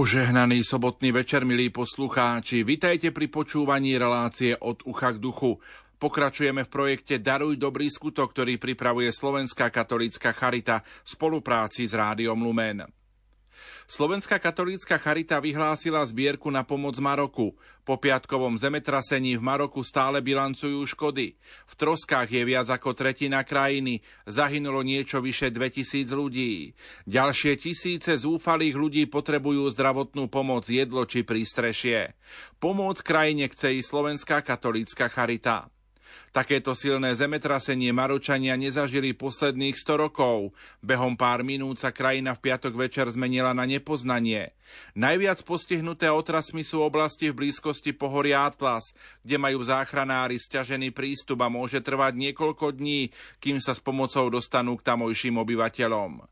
Požehnaný sobotný večer, milí poslucháči. Vitajte pri počúvaní relácie od ucha k duchu. Pokračujeme v projekte Daruj dobrý skutok, ktorý pripravuje Slovenská katolícka charita v spolupráci s Rádiom Lumen. Slovenská katolícka charita vyhlásila zbierku na pomoc Maroku. Po piatkovom zemetrasení v Maroku stále bilancujú škody. V troskách je viac ako tretina krajiny, zahynulo niečo vyše 2000 ľudí. Ďalšie tisíce zúfalých ľudí potrebujú zdravotnú pomoc, jedlo či prístrešie. Pomôcť krajine chce i Slovenská katolícka charita. Takéto silné zemetrasenie Maročania nezažili posledných 100 rokov. Behom pár minút sa krajina v piatok večer zmenila na nepoznanie. Najviac postihnuté otrasmi sú oblasti v blízkosti pohoria Atlas, kde majú záchranári stiažený prístup a môže trvať niekoľko dní, kým sa s pomocou dostanú k tamojším obyvateľom.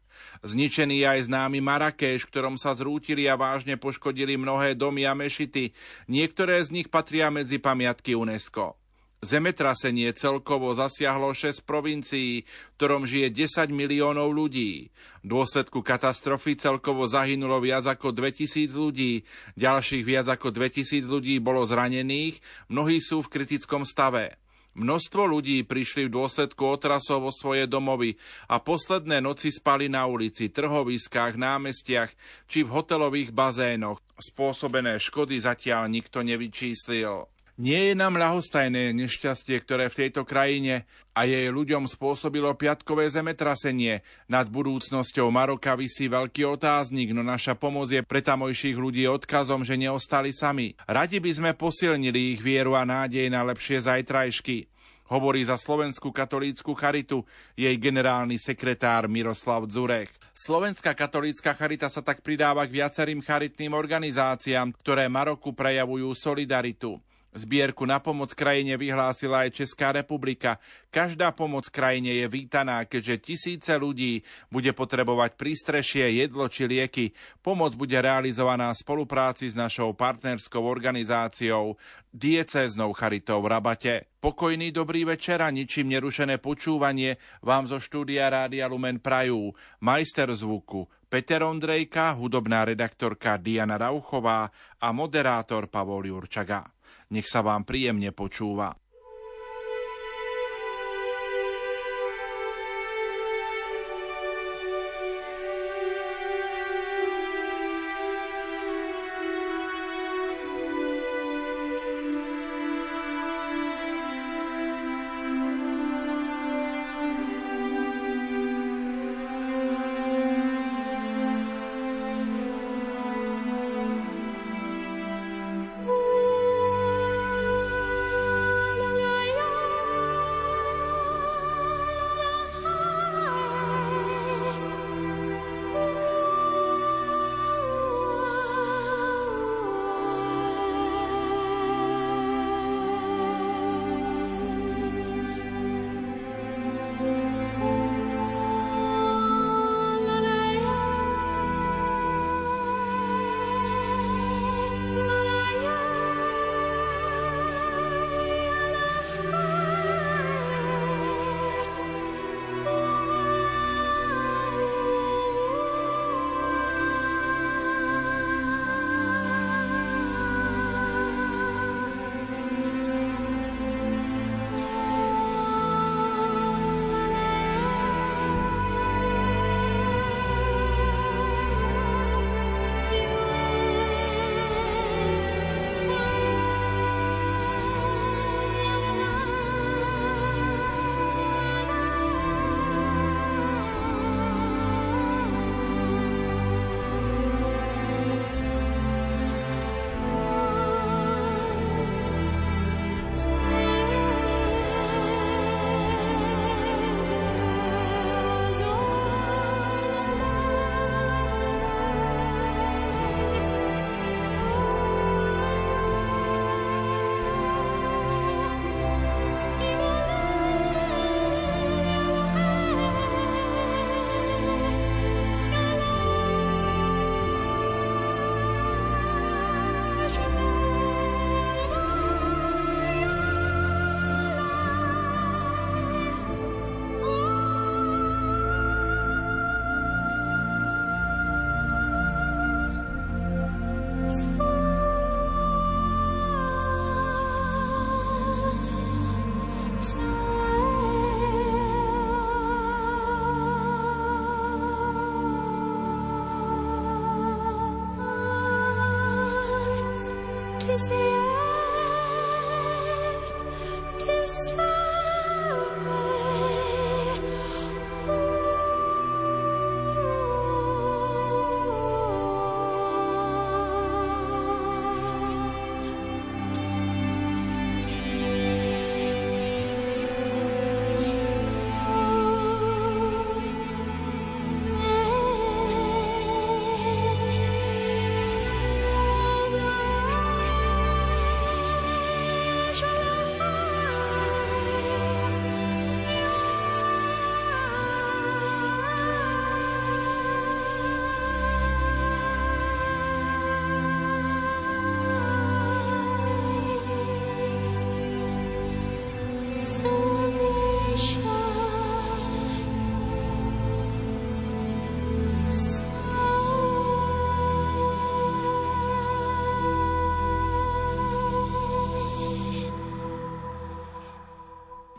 Zničený je aj známy Marrakeš, ktorom sa zrútili a vážne poškodili mnohé domy a mešity. Niektoré z nich patria medzi pamiatky UNESCO. Zemetrasenie celkovo zasiahlo 6 provincií, v ktorom žije 10 miliónov ľudí. V dôsledku katastrofy celkovo zahynulo viac ako 2000 ľudí, ďalších viac ako 2000 ľudí bolo zranených, mnohí sú v kritickom stave. Množstvo ľudí prišli v dôsledku otrasov vo svoje domovy a posledné noci spali na ulici, trhoviskách, námestiach či v hotelových bazénoch. Spôsobené škody zatiaľ nikto nevyčíslil. Nie je nám ľahostajné nešťastie, ktoré v tejto krajine a jej ľuďom spôsobilo piatkové zemetrasenie. Nad budúcnosťou Maroka vysí veľký otáznik, no naša pomoc je pre tamojších ľudí odkazom, že neostali sami. Radi by sme posilnili ich vieru a nádej na lepšie zajtrajšky. Hovorí za Slovenskú katolícku charitu jej generálny sekretár Miroslav Dzurek. Slovenská katolícka charita sa tak pridáva k viacerým charitným organizáciám, ktoré Maroku prejavujú solidaritu. Zbierku na pomoc krajine vyhlásila aj Česká republika. Každá pomoc krajine je vítaná, keďže tisíce ľudí bude potrebovať prístrešie, jedlo či lieky. Pomoc bude realizovaná v spolupráci s našou partnerskou organizáciou diecéznou charitou v Rabate. Pokojný dobrý večer a ničím nerušené počúvanie vám zo štúdia Rádia Lumen Prajú. Majster zvuku Peter Ondrejka, hudobná redaktorka Diana Rauchová a moderátor Pavol Jurčaga. Nech sa vám príjemne počúva.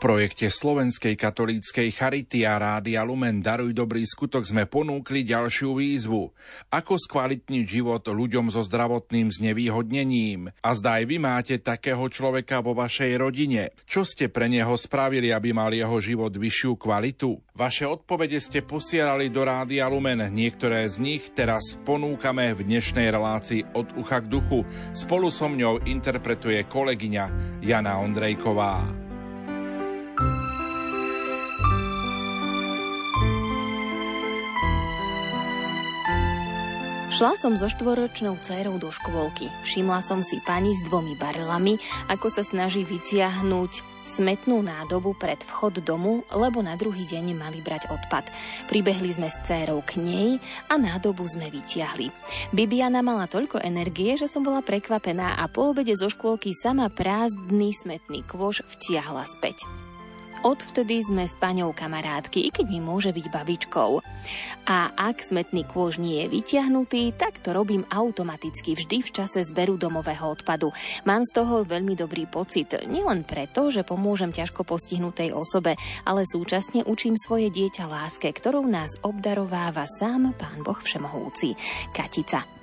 Projekte Slovenskej katolíckej Charity a Rádia Lumen Daruj dobrý skutok sme ponúkli ďalšiu výzvu. Ako skvalitniť život ľuďom so zdravotným znevýhodnením? A zdá aj vy máte takého človeka vo vašej rodine. Čo ste pre neho spravili, aby mal jeho život vyššiu kvalitu? Vaše odpovede ste posielali do Rádia Lumen. Niektoré z nich teraz ponúkame v dnešnej relácii od ucha k duchu. Spolu so mňou interpretuje kolegyňa Jana Ondrejková. Šla som so štvoročnou dcérou do škôlky. Všimla som si pani s dvomi barelami, ako sa snaží vyciahnuť smetnú nádobu pred vchod domu, lebo na druhý deň mali brať odpad. Pribehli sme s dcérou k nej a nádobu sme vytiahli. Bibiana mala toľko energie, že som bola prekvapená a po obede zo škôlky sama prázdny smetný kôž vtiahla späť. Odvtedy sme s paňou kamarátky, i keď mi môže byť babičkou. A ak smetný kôž nie je vyťahnutý, tak to robím automaticky vždy v čase zberu domového odpadu. Mám z toho veľmi dobrý pocit, nielen preto, že pomôžem ťažko postihnutej osobe, ale súčasne učím svoje dieťa láske, ktorou nás obdarováva sám Pán Boh Všemohúci. Katica.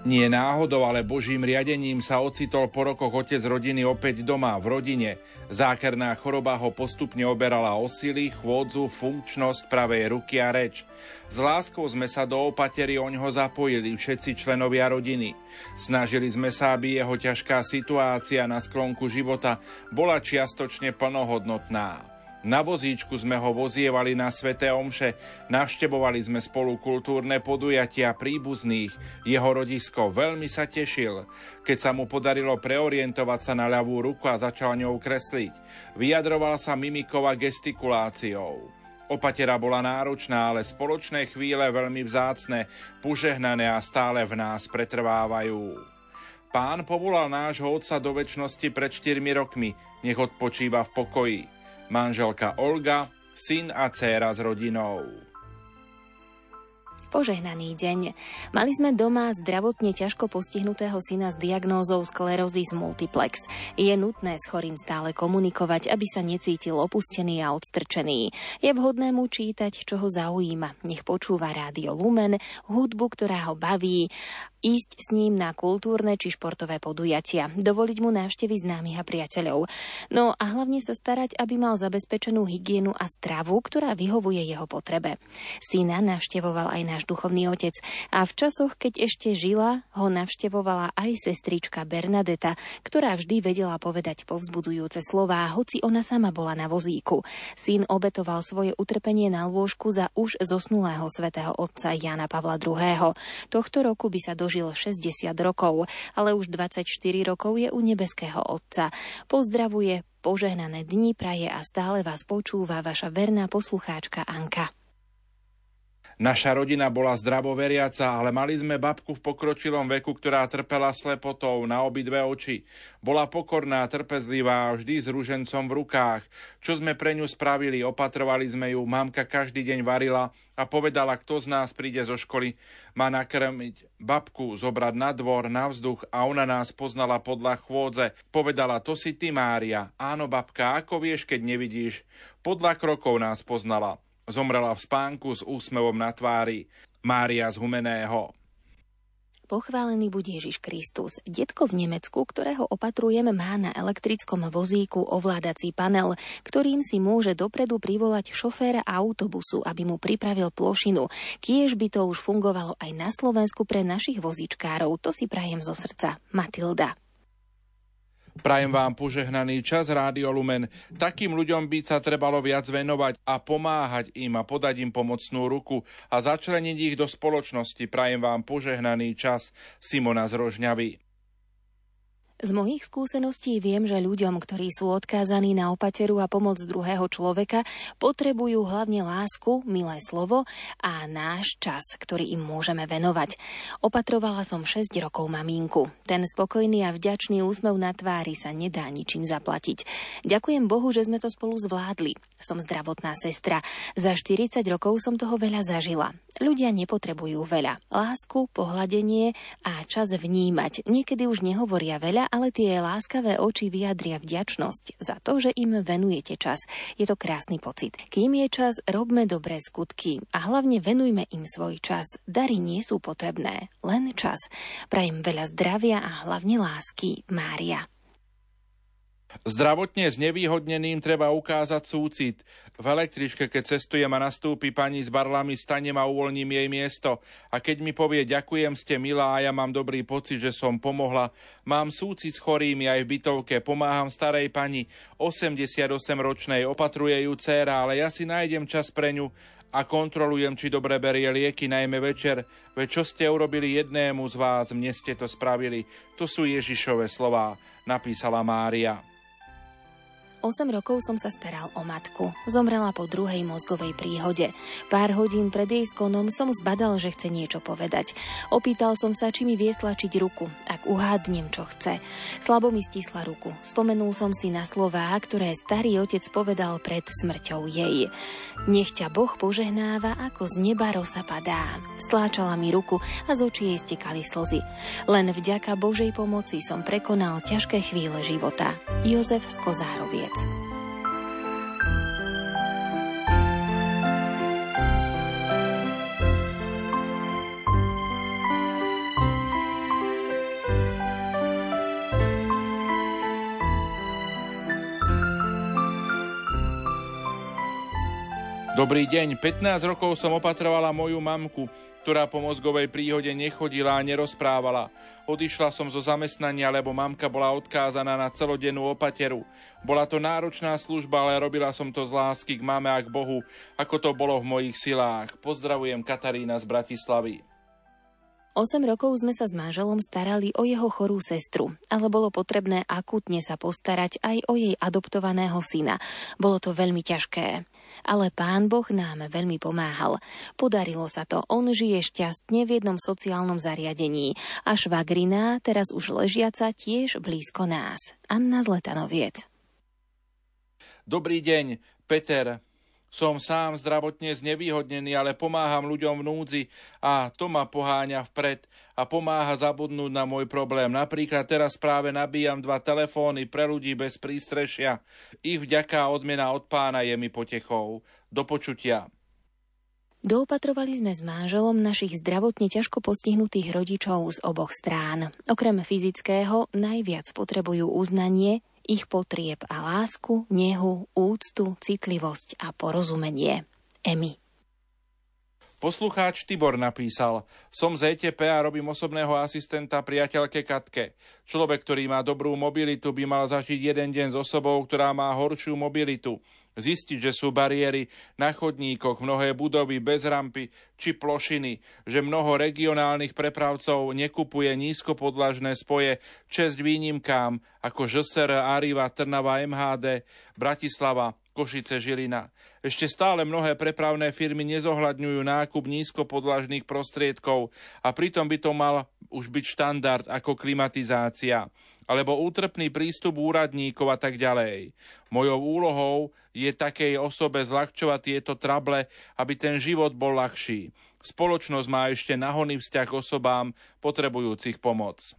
Nie náhodou, ale božím riadením sa ocitol po rokoch otec rodiny opäť doma, v rodine. Zákerná choroba ho postupne oberala o sily, chôdzu, funkčnosť pravej ruky a reč. S láskou sme sa do opatery oňho zapojili všetci členovia rodiny. Snažili sme sa, aby jeho ťažká situácia na sklonku života bola čiastočne plnohodnotná. Na vozíčku sme ho vozievali na sveté omše, navštevovali sme spolu kultúrne podujatia príbuzných, jeho rodisko veľmi sa tešil, keď sa mu podarilo preorientovať sa na ľavú ruku a začal ňou kresliť. Vyjadroval sa mimikou a gestikuláciou. Opatera bola náročná, ale spoločné chvíle veľmi vzácne, požehnané a stále v nás pretrvávajú. Pán povolal nášho otca do väčšnosti pred 4 rokmi, nech odpočíva v pokoji manželka Olga, syn a dcéra s rodinou. Požehnaný deň. Mali sme doma zdravotne ťažko postihnutého syna s diagnózou sklerózis multiplex. Je nutné s chorým stále komunikovať, aby sa necítil opustený a odstrčený. Je vhodné mu čítať, čo ho zaujíma. Nech počúva rádio Lumen, hudbu, ktorá ho baví ísť s ním na kultúrne či športové podujatia, dovoliť mu návštevy známych a priateľov. No a hlavne sa starať, aby mal zabezpečenú hygienu a stravu, ktorá vyhovuje jeho potrebe. Syna navštevoval aj náš duchovný otec a v časoch, keď ešte žila, ho navštevovala aj sestrička Bernadeta, ktorá vždy vedela povedať povzbudzujúce slová, hoci ona sama bola na vozíku. Syn obetoval svoje utrpenie na lôžku za už zosnulého svätého otca Jana Pavla II. Tohto roku by sa do dožil 60 rokov, ale už 24 rokov je u nebeského Otca. Pozdravuje, požehnané dni praje a stále vás počúva vaša verná poslucháčka Anka. Naša rodina bola zdravoveriaca, ale mali sme babku v pokročilom veku, ktorá trpela slepotou na obidve oči. Bola pokorná, trpezlivá vždy s rúžencom v rukách. Čo sme pre ňu spravili, opatrovali sme ju, mamka každý deň varila a povedala, kto z nás príde zo školy, má nakrmiť babku, zobrať na dvor, na vzduch a ona nás poznala podľa chôdze. Povedala, to si ty, Mária. Áno, babka, ako vieš, keď nevidíš? Podľa krokov nás poznala. Zomrela v spánku s úsmevom na tvári. Mária z Humeného. Pochválený bude Ježiš Kristus. Detko v Nemecku, ktorého opatrujem, má na elektrickom vozíku ovládací panel, ktorým si môže dopredu privolať šoféra autobusu, aby mu pripravil plošinu. Kiež by to už fungovalo aj na Slovensku pre našich vozíčkárov. To si prajem zo srdca. Matilda. Prajem vám požehnaný čas Rádio Lumen. Takým ľuďom by sa trebalo viac venovať a pomáhať im a podať im pomocnú ruku a začleniť ich do spoločnosti. Prajem vám požehnaný čas Simona z Rožňavy. Z mojich skúseností viem, že ľuďom, ktorí sú odkázaní na opateru a pomoc druhého človeka, potrebujú hlavne lásku, milé slovo a náš čas, ktorý im môžeme venovať. Opatrovala som 6 rokov maminku. Ten spokojný a vďačný úsmev na tvári sa nedá ničím zaplatiť. Ďakujem Bohu, že sme to spolu zvládli. Som zdravotná sestra. Za 40 rokov som toho veľa zažila. Ľudia nepotrebujú veľa. Lásku, pohľadenie a čas vnímať. Niekedy už nehovoria veľa, ale tie láskavé oči vyjadria vďačnosť za to, že im venujete čas. Je to krásny pocit. Kým je čas, robme dobré skutky a hlavne venujme im svoj čas. Dary nie sú potrebné, len čas. Prajem veľa zdravia a hlavne lásky. Mária. Zdravotne znevýhodneným treba ukázať súcit. V električke, keď cestujem a nastúpi pani s barlami, stanem a uvoľním jej miesto. A keď mi povie ďakujem, ste milá a ja mám dobrý pocit, že som pomohla. Mám súcit s chorými aj v bytovke, pomáham starej pani, 88-ročnej, opatruje ju dcéra, ale ja si nájdem čas pre ňu a kontrolujem, či dobre berie lieky, najmä večer. Veď čo ste urobili jednému z vás, mne ste to spravili. To sú Ježišové slová, napísala Mária. 8 rokov som sa staral o matku. Zomrela po druhej mozgovej príhode. Pár hodín pred jej skonom som zbadal, že chce niečo povedať. Opýtal som sa, či mi vie stlačiť ruku, ak uhádnem, čo chce. Slabo mi stisla ruku. Spomenul som si na slová, ktoré starý otec povedal pred smrťou jej. Nech ťa Boh požehnáva, ako z neba rosa padá. Stláčala mi ruku a z očí jej stekali slzy. Len vďaka Božej pomoci som prekonal ťažké chvíle života. Jozef Skozároviec. Dobrý deň, 15 rokov som opatrovala moju mamku, ktorá po mozgovej príhode nechodila a nerozprávala. Odišla som zo zamestnania, lebo mamka bola odkázaná na celodennú opateru. Bola to náročná služba, ale robila som to z lásky k mame a k Bohu, ako to bolo v mojich silách. Pozdravujem Katarína z Bratislavy. 8 rokov sme sa s manželom starali o jeho chorú sestru, ale bolo potrebné akútne sa postarať aj o jej adoptovaného syna. Bolo to veľmi ťažké ale pán Boh nám veľmi pomáhal. Podarilo sa to, on žije šťastne v jednom sociálnom zariadení a švagrina, teraz už ležiaca, tiež blízko nás. Anna Zletanoviec. Dobrý deň, Peter. Som sám zdravotne znevýhodnený, ale pomáham ľuďom v núdzi a to ma poháňa vpred a pomáha zabudnúť na môj problém. Napríklad teraz práve nabíjam dva telefóny pre ľudí bez prístrešia. Ich vďaka odmena od pána je mi potechou. Do počutia. Doopatrovali sme s manželom našich zdravotne ťažko postihnutých rodičov z oboch strán. Okrem fyzického najviac potrebujú uznanie, ich potrieb a lásku, nehu, úctu, citlivosť a porozumenie. Emi. Poslucháč Tibor napísal, som z ETP a robím osobného asistenta priateľke Katke. Človek, ktorý má dobrú mobilitu, by mal zažiť jeden deň s osobou, ktorá má horšiu mobilitu zistiť, že sú bariéry na chodníkoch, mnohé budovy bez rampy či plošiny, že mnoho regionálnych prepravcov nekupuje nízkopodlažné spoje česť výnimkám ako ŽSR, Ariva, Trnava, MHD, Bratislava, Košice, Žilina. Ešte stále mnohé prepravné firmy nezohľadňujú nákup nízkopodlažných prostriedkov a pritom by to mal už byť štandard ako klimatizácia alebo útrpný prístup úradníkov a tak ďalej. Mojou úlohou je takej osobe zľahčovať tieto trable, aby ten život bol ľahší. Spoločnosť má ešte nahoný vzťah osobám potrebujúcich pomoc.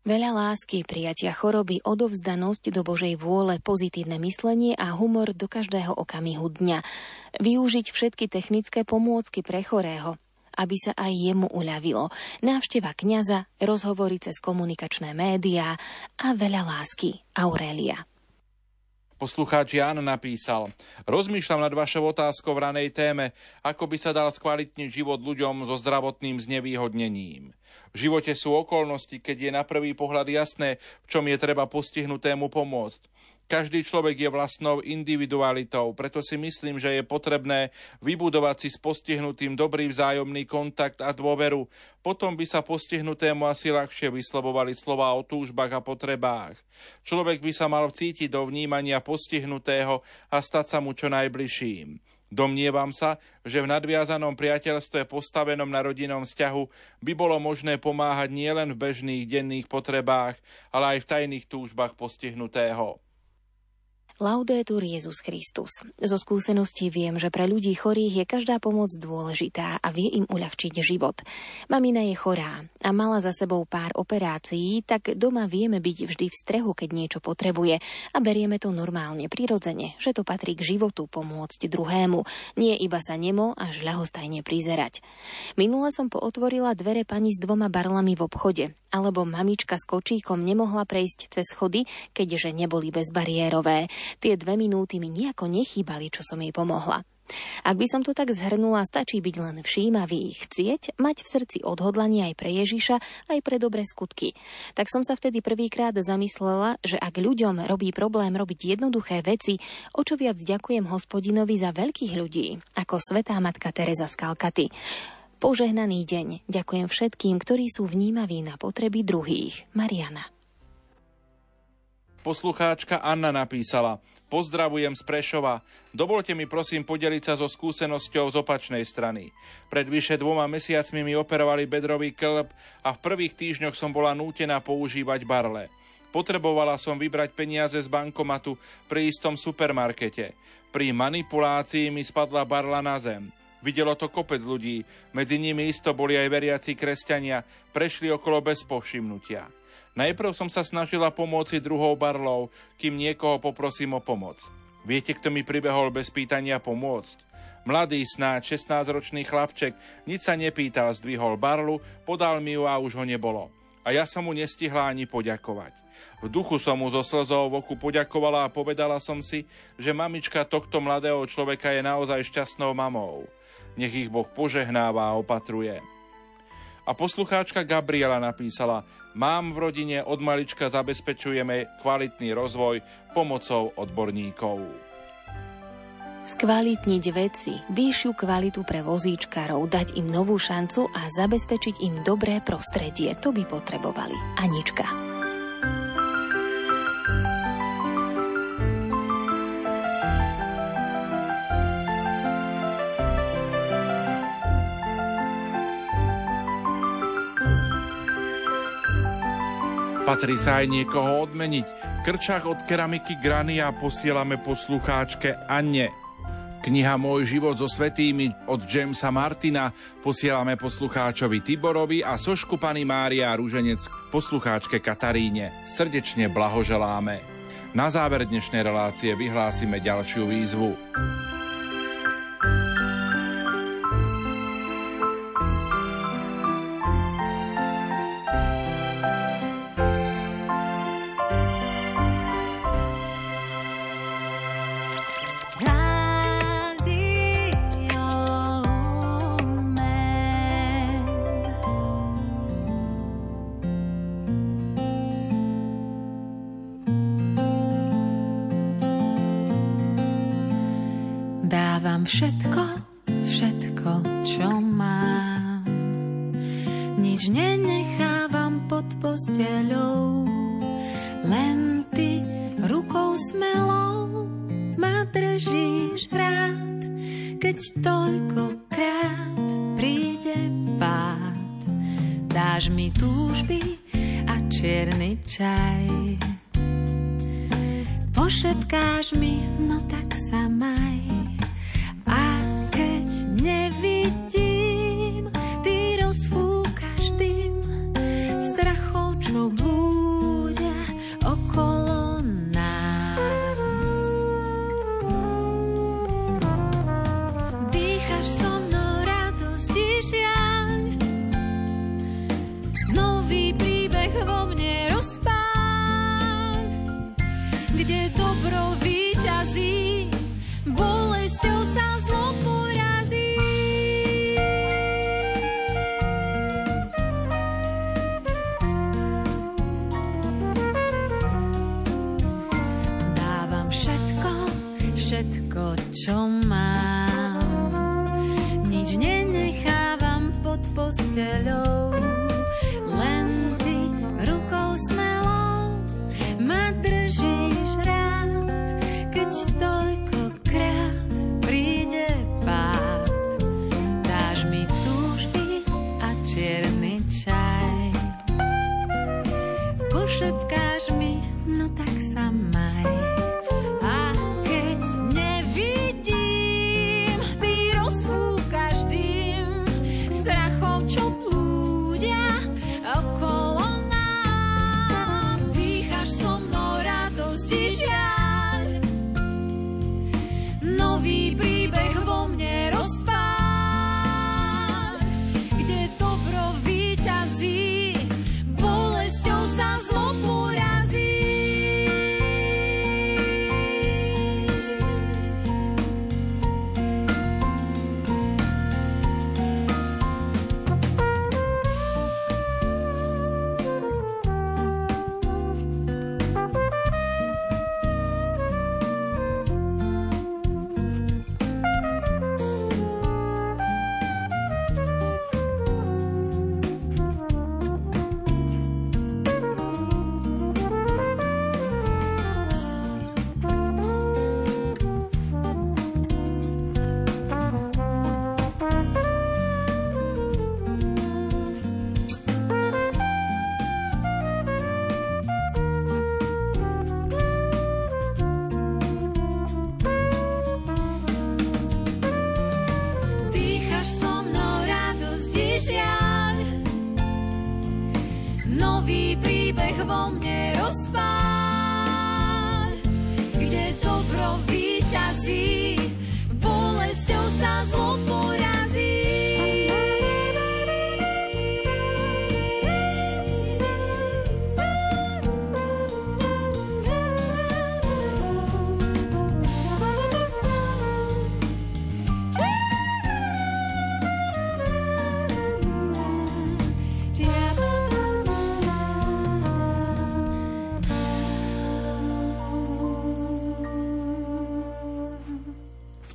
Veľa lásky, prijatia choroby, odovzdanosť do Božej vôle, pozitívne myslenie a humor do každého okamihu dňa. Využiť všetky technické pomôcky pre chorého, aby sa aj jemu uľavilo. Návšteva kňaza, rozhovory cez komunikačné médiá a veľa lásky. Aurelia. Poslucháč Jan napísal, rozmýšľam nad vašou otázkou v ranej téme, ako by sa dal skvalitniť život ľuďom so zdravotným znevýhodnením. V živote sú okolnosti, keď je na prvý pohľad jasné, v čom je treba postihnutému pomôcť. Každý človek je vlastnou individualitou, preto si myslím, že je potrebné vybudovať si s postihnutým dobrý vzájomný kontakt a dôveru. Potom by sa postihnutému asi ľahšie vyslovovali slova o túžbách a potrebách. Človek by sa mal cítiť do vnímania postihnutého a stať sa mu čo najbližším. Domnievam sa, že v nadviazanom priateľstve postavenom na rodinnom vzťahu by bolo možné pomáhať nielen v bežných denných potrebách, ale aj v tajných túžbách postihnutého. Laudetur Jezus Christus. Zo skúseností viem, že pre ľudí chorých je každá pomoc dôležitá a vie im uľahčiť život. Mamina je chorá a mala za sebou pár operácií, tak doma vieme byť vždy v strehu, keď niečo potrebuje a berieme to normálne, prirodzene, že to patrí k životu pomôcť druhému, nie iba sa nemo až ľahostajne prizerať. Minule som pootvorila dvere pani s dvoma barlami v obchode, alebo mamička s kočíkom nemohla prejsť cez schody, keďže neboli bezbariérové. Tie dve minúty mi nejako nechýbali, čo som jej pomohla. Ak by som to tak zhrnula, stačí byť len všímavý, chcieť, mať v srdci odhodlanie aj pre Ježiša, aj pre dobré skutky. Tak som sa vtedy prvýkrát zamyslela, že ak ľuďom robí problém robiť jednoduché veci, o čo viac ďakujem hospodinovi za veľkých ľudí, ako svetá matka Teresa z Kalkaty. Požehnaný deň. Ďakujem všetkým, ktorí sú vnímaví na potreby druhých. Mariana. Poslucháčka Anna napísala Pozdravujem z Prešova. Dovolte mi prosím podeliť sa so skúsenosťou z opačnej strany. Pred vyše dvoma mesiacmi mi operovali bedrový klb a v prvých týždňoch som bola nútená používať barle. Potrebovala som vybrať peniaze z bankomatu pri istom supermarkete. Pri manipulácii mi spadla barla na zem. Videlo to kopec ľudí, medzi nimi isto boli aj veriaci kresťania, prešli okolo bez povšimnutia. Najprv som sa snažila pomôcť druhou barlou, kým niekoho poprosím o pomoc. Viete, kto mi pribehol bez pýtania pomôcť? Mladý snáď 16-ročný chlapček, nič sa nepýtal, zdvihol barlu, podal mi ju a už ho nebolo. A ja som mu nestihla ani poďakovať. V duchu som mu zo slzou v oku poďakovala a povedala som si, že mamička tohto mladého človeka je naozaj šťastnou mamou. Nech ich Boh požehnáva a opatruje. A poslucháčka Gabriela napísala, mám v rodine od malička zabezpečujeme kvalitný rozvoj pomocou odborníkov. Skvalitniť veci, vyššiu kvalitu pre vozíčkarov, dať im novú šancu a zabezpečiť im dobré prostredie, to by potrebovali. Anička. Patrí sa aj niekoho odmeniť. Krčach od keramiky Grania posielame poslucháčke Anne. Kniha Môj život so svetými od Jamesa Martina posielame poslucháčovi Tiborovi a sošku pani Mária Rúženec poslucháčke Kataríne. Srdečne blahoželáme. Na záver dnešnej relácie vyhlásime ďalšiu výzvu.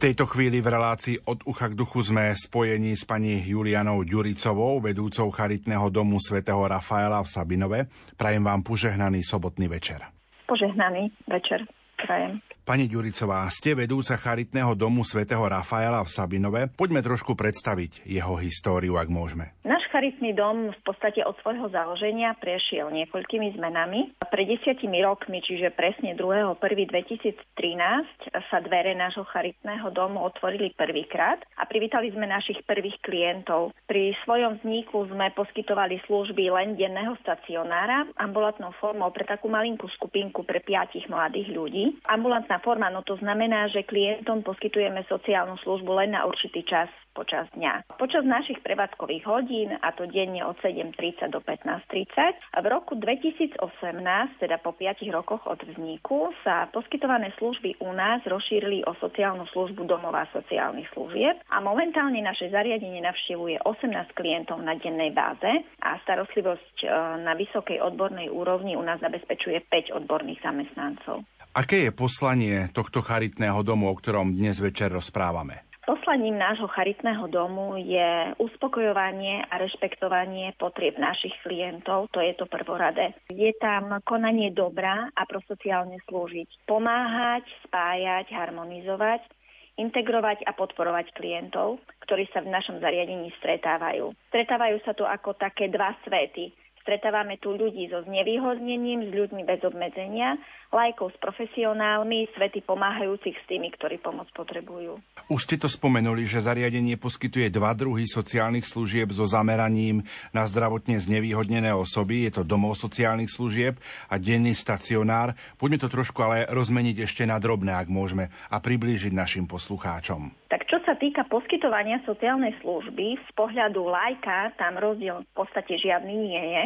Tejto chvíli v relácii od ucha k duchu sme spojení s pani Julianou Ďuricovou, vedúcou charitného domu svätého Rafaela v Sabinove. Prajem vám požehnaný sobotný večer. Požehnaný večer. Prajem. Pani Ďuricová, ste vedúca charitného domu svätého Rafaela v Sabinove. Poďme trošku predstaviť jeho históriu, ak môžeme. Náš charitný dom v podstate od svojho založenia prešiel niekoľkými zmenami. Pred desiatimi rokmi, čiže presne 2.1.2013, sa dvere nášho charitného domu otvorili prvýkrát a privítali sme našich prvých klientov. Pri svojom vzniku sme poskytovali služby len denného stacionára, ambulantnou formou pre takú malinkú skupinku pre piatich mladých ľudí. Ambulantná forma, no to znamená, že klientom poskytujeme sociálnu službu len na určitý čas počas dňa. Počas našich prevádzkových hodín, a to denne od 7.30 do 15.30, v roku 2018, teda po 5 rokoch od vzniku, sa poskytované služby u nás rozšírili o sociálnu službu domová sociálnych služieb a momentálne naše zariadenie navštevuje 18 klientov na dennej báze a starostlivosť e, na vysokej odbornej úrovni u nás zabezpečuje 5 odborných zamestnancov. Aké je poslanie tohto charitného domu, o ktorom dnes večer rozprávame? Poslaním nášho charitného domu je uspokojovanie a rešpektovanie potrieb našich klientov, to je to prvoradé. Je tam konanie dobra a prosociálne slúžiť. Pomáhať, spájať, harmonizovať, integrovať a podporovať klientov, ktorí sa v našom zariadení stretávajú. Stretávajú sa tu ako také dva svety Stretávame tu ľudí so znevýhodnením, s ľuďmi bez obmedzenia, lajkov s profesionálmi, svety pomáhajúcich s tými, ktorí pomoc potrebujú. Už ste to spomenuli, že zariadenie poskytuje dva druhy sociálnych služieb so zameraním na zdravotne znevýhodnené osoby. Je to domov sociálnych služieb a denný stacionár. Poďme to trošku ale rozmeniť ešte na drobné, ak môžeme, a priblížiť našim poslucháčom. Tak čo sa týka poskytovania sociálnej služby, z pohľadu lajka tam rozdiel v podstate žiadny nie je.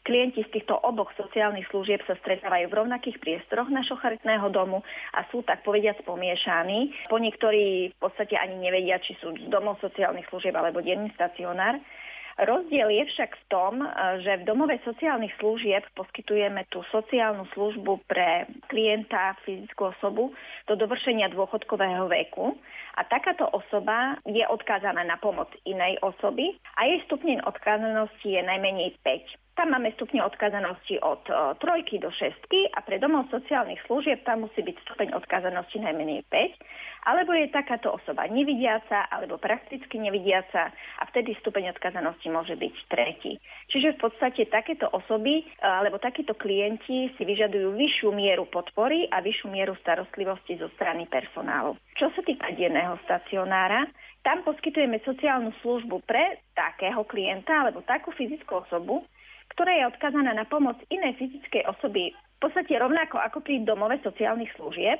Klienti z týchto oboch sociálnych služieb sa stretávajú v rovnakých priestoroch našho charitného domu a sú tak povediac pomiešaní. Po niektorí v podstate ani nevedia, či sú z domov sociálnych služieb alebo denný stacionár. Rozdiel je však v tom, že v domove sociálnych služieb poskytujeme tú sociálnu službu pre klienta, fyzickú osobu do dovršenia dôchodkového veku a takáto osoba je odkázaná na pomoc inej osoby a jej stupeň odkázanosti je najmenej 5. Tam máme stupne odkazanosti od o, trojky do šestky a pre domov sociálnych služieb tam musí byť stupeň odkazanosti najmenej 5, alebo je takáto osoba nevidiaca alebo prakticky nevidiaca a vtedy stupeň odkazanosti môže byť tretí. Čiže v podstate takéto osoby alebo takíto klienti si vyžadujú vyššiu mieru podpory a vyššiu mieru starostlivosti zo strany personálu. Čo sa týka denného stacionára, tam poskytujeme sociálnu službu pre takého klienta alebo takú fyzickú osobu, ktorá je odkazaná na pomoc inej fyzickej osoby v podstate rovnako ako pri domove sociálnych služieb,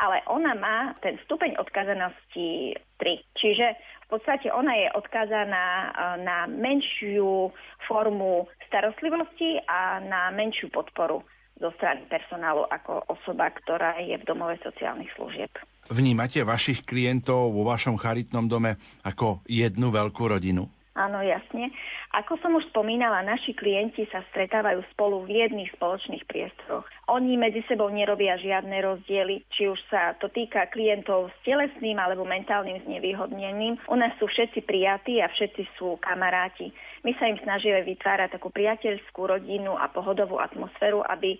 ale ona má ten stupeň odkazanosti 3. Čiže v podstate ona je odkazaná e, na menšiu formu starostlivosti a na menšiu podporu zo strany personálu ako osoba, ktorá je v domove sociálnych služieb. Vnímate vašich klientov vo vašom charitnom dome ako jednu veľkú rodinu? Áno, jasne. Ako som už spomínala, naši klienti sa stretávajú spolu v jedných spoločných priestoroch. Oni medzi sebou nerobia žiadne rozdiely, či už sa to týka klientov s telesným alebo mentálnym znevýhodnením. U nás sú všetci prijatí a všetci sú kamaráti. My sa im snažíme vytvárať takú priateľskú rodinu a pohodovú atmosféru, aby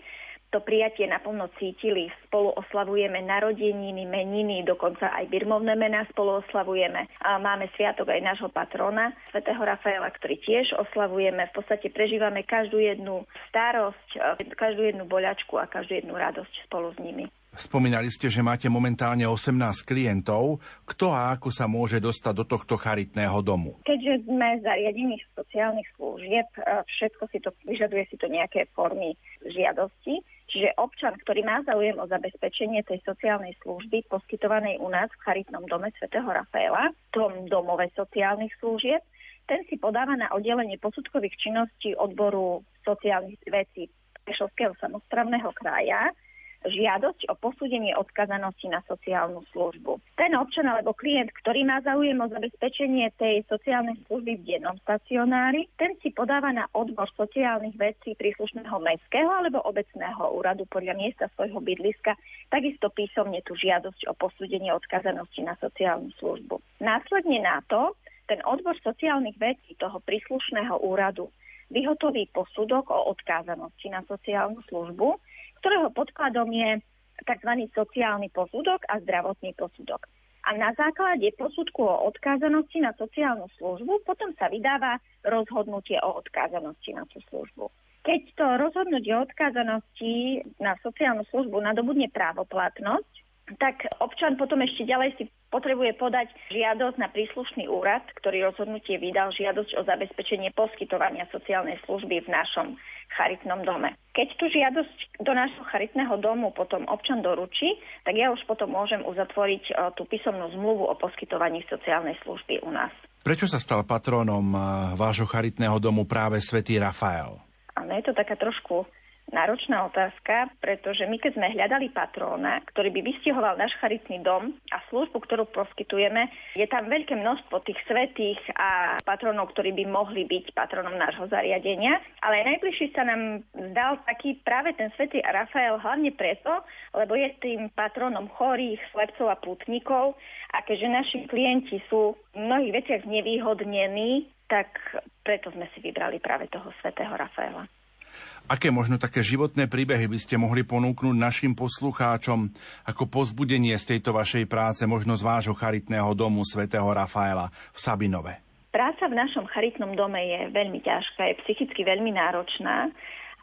to prijatie naplno cítili. Spolu oslavujeme narodeniny, meniny, dokonca aj birmovné mená spolu oslavujeme. A máme sviatok aj nášho patrona, svätého Rafaela, ktorý tiež oslavujeme. V podstate prežívame každú jednu starosť, každú jednu boľačku a každú jednu radosť spolu s nimi. Spomínali ste, že máte momentálne 18 klientov. Kto a ako sa môže dostať do tohto charitného domu? Keďže sme zariadení sociálnych služieb, všetko si to, vyžaduje si to nejaké formy žiadosti. Čiže občan, ktorý má záujem o zabezpečenie tej sociálnej služby poskytovanej u nás v charitnom dome svätého Rafaela, tom domove sociálnych služieb, ten si podáva na oddelenie posudkových činností odboru sociálnych vecí Prešovského samozprávneho kraja žiadosť o posúdenie odkazanosti na sociálnu službu. Ten občan alebo klient, ktorý má záujem o zabezpečenie tej sociálnej služby v dennom stacionári, ten si podáva na odbor sociálnych vecí príslušného mestského alebo obecného úradu podľa miesta svojho bydliska takisto písomne tú žiadosť o posúdenie odkazanosti na sociálnu službu. Následne na to ten odbor sociálnych vecí toho príslušného úradu vyhotoví posudok o odkázanosti na sociálnu službu, ktorého podkladom je tzv. sociálny posudok a zdravotný posudok. A na základe posudku o odkázanosti na sociálnu službu potom sa vydáva rozhodnutie o odkázanosti na tú službu. Keď to rozhodnutie o odkázanosti na sociálnu službu nadobudne právoplatnosť, tak občan potom ešte ďalej si potrebuje podať žiadosť na príslušný úrad, ktorý rozhodnutie vydal žiadosť o zabezpečenie poskytovania sociálnej služby v našom charitnom dome. Keď tú žiadosť do nášho charitného domu potom občan doručí, tak ja už potom môžem uzatvoriť e, tú písomnú zmluvu o poskytovaní sociálnej služby u nás. Prečo sa stal patrónom e, vášho charitného domu práve svätý Rafael? Áno, je to taká trošku náročná otázka, pretože my keď sme hľadali patróna, ktorý by vystihoval náš charitný dom a službu, ktorú poskytujeme, je tam veľké množstvo tých svetých a patrónov, ktorí by mohli byť patrónom nášho zariadenia, ale najbližší sa nám zdal taký práve ten svetý Rafael hlavne preto, lebo je tým patrónom chorých, slepcov a putníkov a keďže naši klienti sú v mnohých veciach znevýhodnení, tak preto sme si vybrali práve toho svetého Rafaela. Aké možno také životné príbehy by ste mohli ponúknuť našim poslucháčom ako pozbudenie z tejto vašej práce, možno z vášho charitného domu svätého Rafaela v Sabinove? Práca v našom charitnom dome je veľmi ťažká, je psychicky veľmi náročná,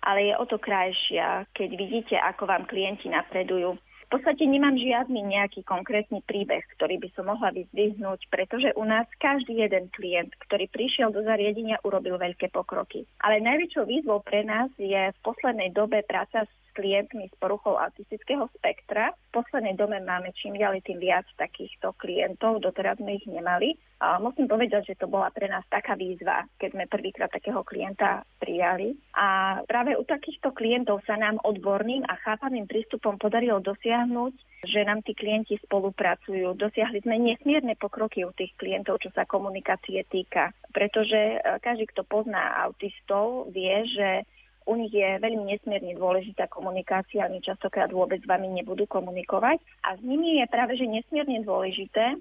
ale je o to krajšia, keď vidíte, ako vám klienti napredujú v podstate nemám žiadny nejaký konkrétny príbeh, ktorý by som mohla vyzdvihnúť, pretože u nás každý jeden klient, ktorý prišiel do zariadenia, urobil veľké pokroky. Ale najväčšou výzvou pre nás je v poslednej dobe práca s klientmi s poruchou autistického spektra. V poslednej dome máme čím ďalej tým viac takýchto klientov, doteraz sme ich nemali. A musím povedať, že to bola pre nás taká výzva, keď sme prvýkrát takého klienta prijali. A práve u takýchto klientov sa nám odborným a chápaným prístupom podarilo dosiahnuť, že nám tí klienti spolupracujú. Dosiahli sme nesmierne pokroky u tých klientov, čo sa komunikácie týka. Pretože e, každý, kto pozná autistov, vie, že u nich je veľmi nesmierne dôležitá komunikácia, oni častokrát vôbec s vami nebudú komunikovať. A s nimi je práve že nesmierne dôležité,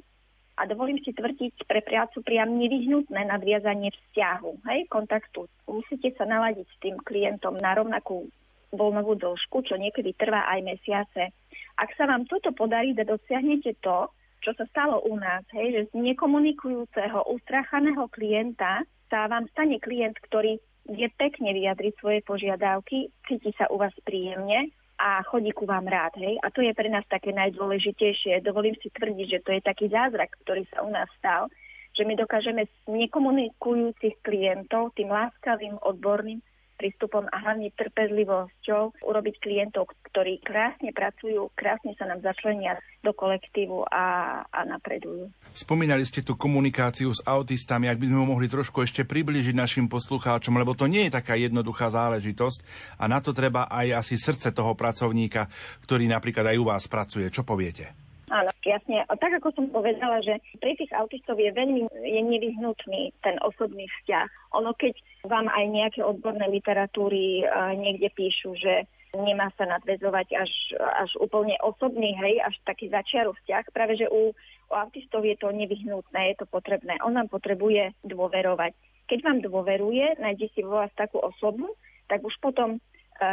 a dovolím si tvrdiť pre prácu priam nevyhnutné nadviazanie vzťahu, hej, kontaktu. Musíte sa naladiť s tým klientom na rovnakú voľnovú dĺžku, čo niekedy trvá aj mesiace. Ak sa vám toto podarí, da dosiahnete to, čo sa stalo u nás, hej, že z nekomunikujúceho, ustrachaného klienta sa vám stane klient, ktorý vie pekne vyjadriť svoje požiadavky, cíti sa u vás príjemne, a chodí ku vám rád. Hej? A to je pre nás také najdôležitejšie. Dovolím si tvrdiť, že to je taký zázrak, ktorý sa u nás stal, že my dokážeme nekomunikujúcich klientov tým láskavým, odborným prístupom a hlavne trpezlivosťou urobiť klientov, ktorí krásne pracujú, krásne sa nám začlenia do kolektívu a, a napredujú. Spomínali ste tú komunikáciu s autistami, ak by sme mohli trošku ešte približiť našim poslucháčom, lebo to nie je taká jednoduchá záležitosť a na to treba aj asi srdce toho pracovníka, ktorý napríklad aj u vás pracuje. Čo poviete? Áno, jasne. A tak ako som povedala, že pri tých autistov je veľmi je nevyhnutný ten osobný vzťah. Ono keď vám aj nejaké odborné literatúry uh, niekde píšu, že nemá sa nadvezovať až, až úplne osobný, hej, až taký začiaru vzťah. Práve, že u, u autistov je to nevyhnutné, je to potrebné. On nám potrebuje dôverovať. Keď vám dôveruje, nájde si vo vás takú osobu, tak už potom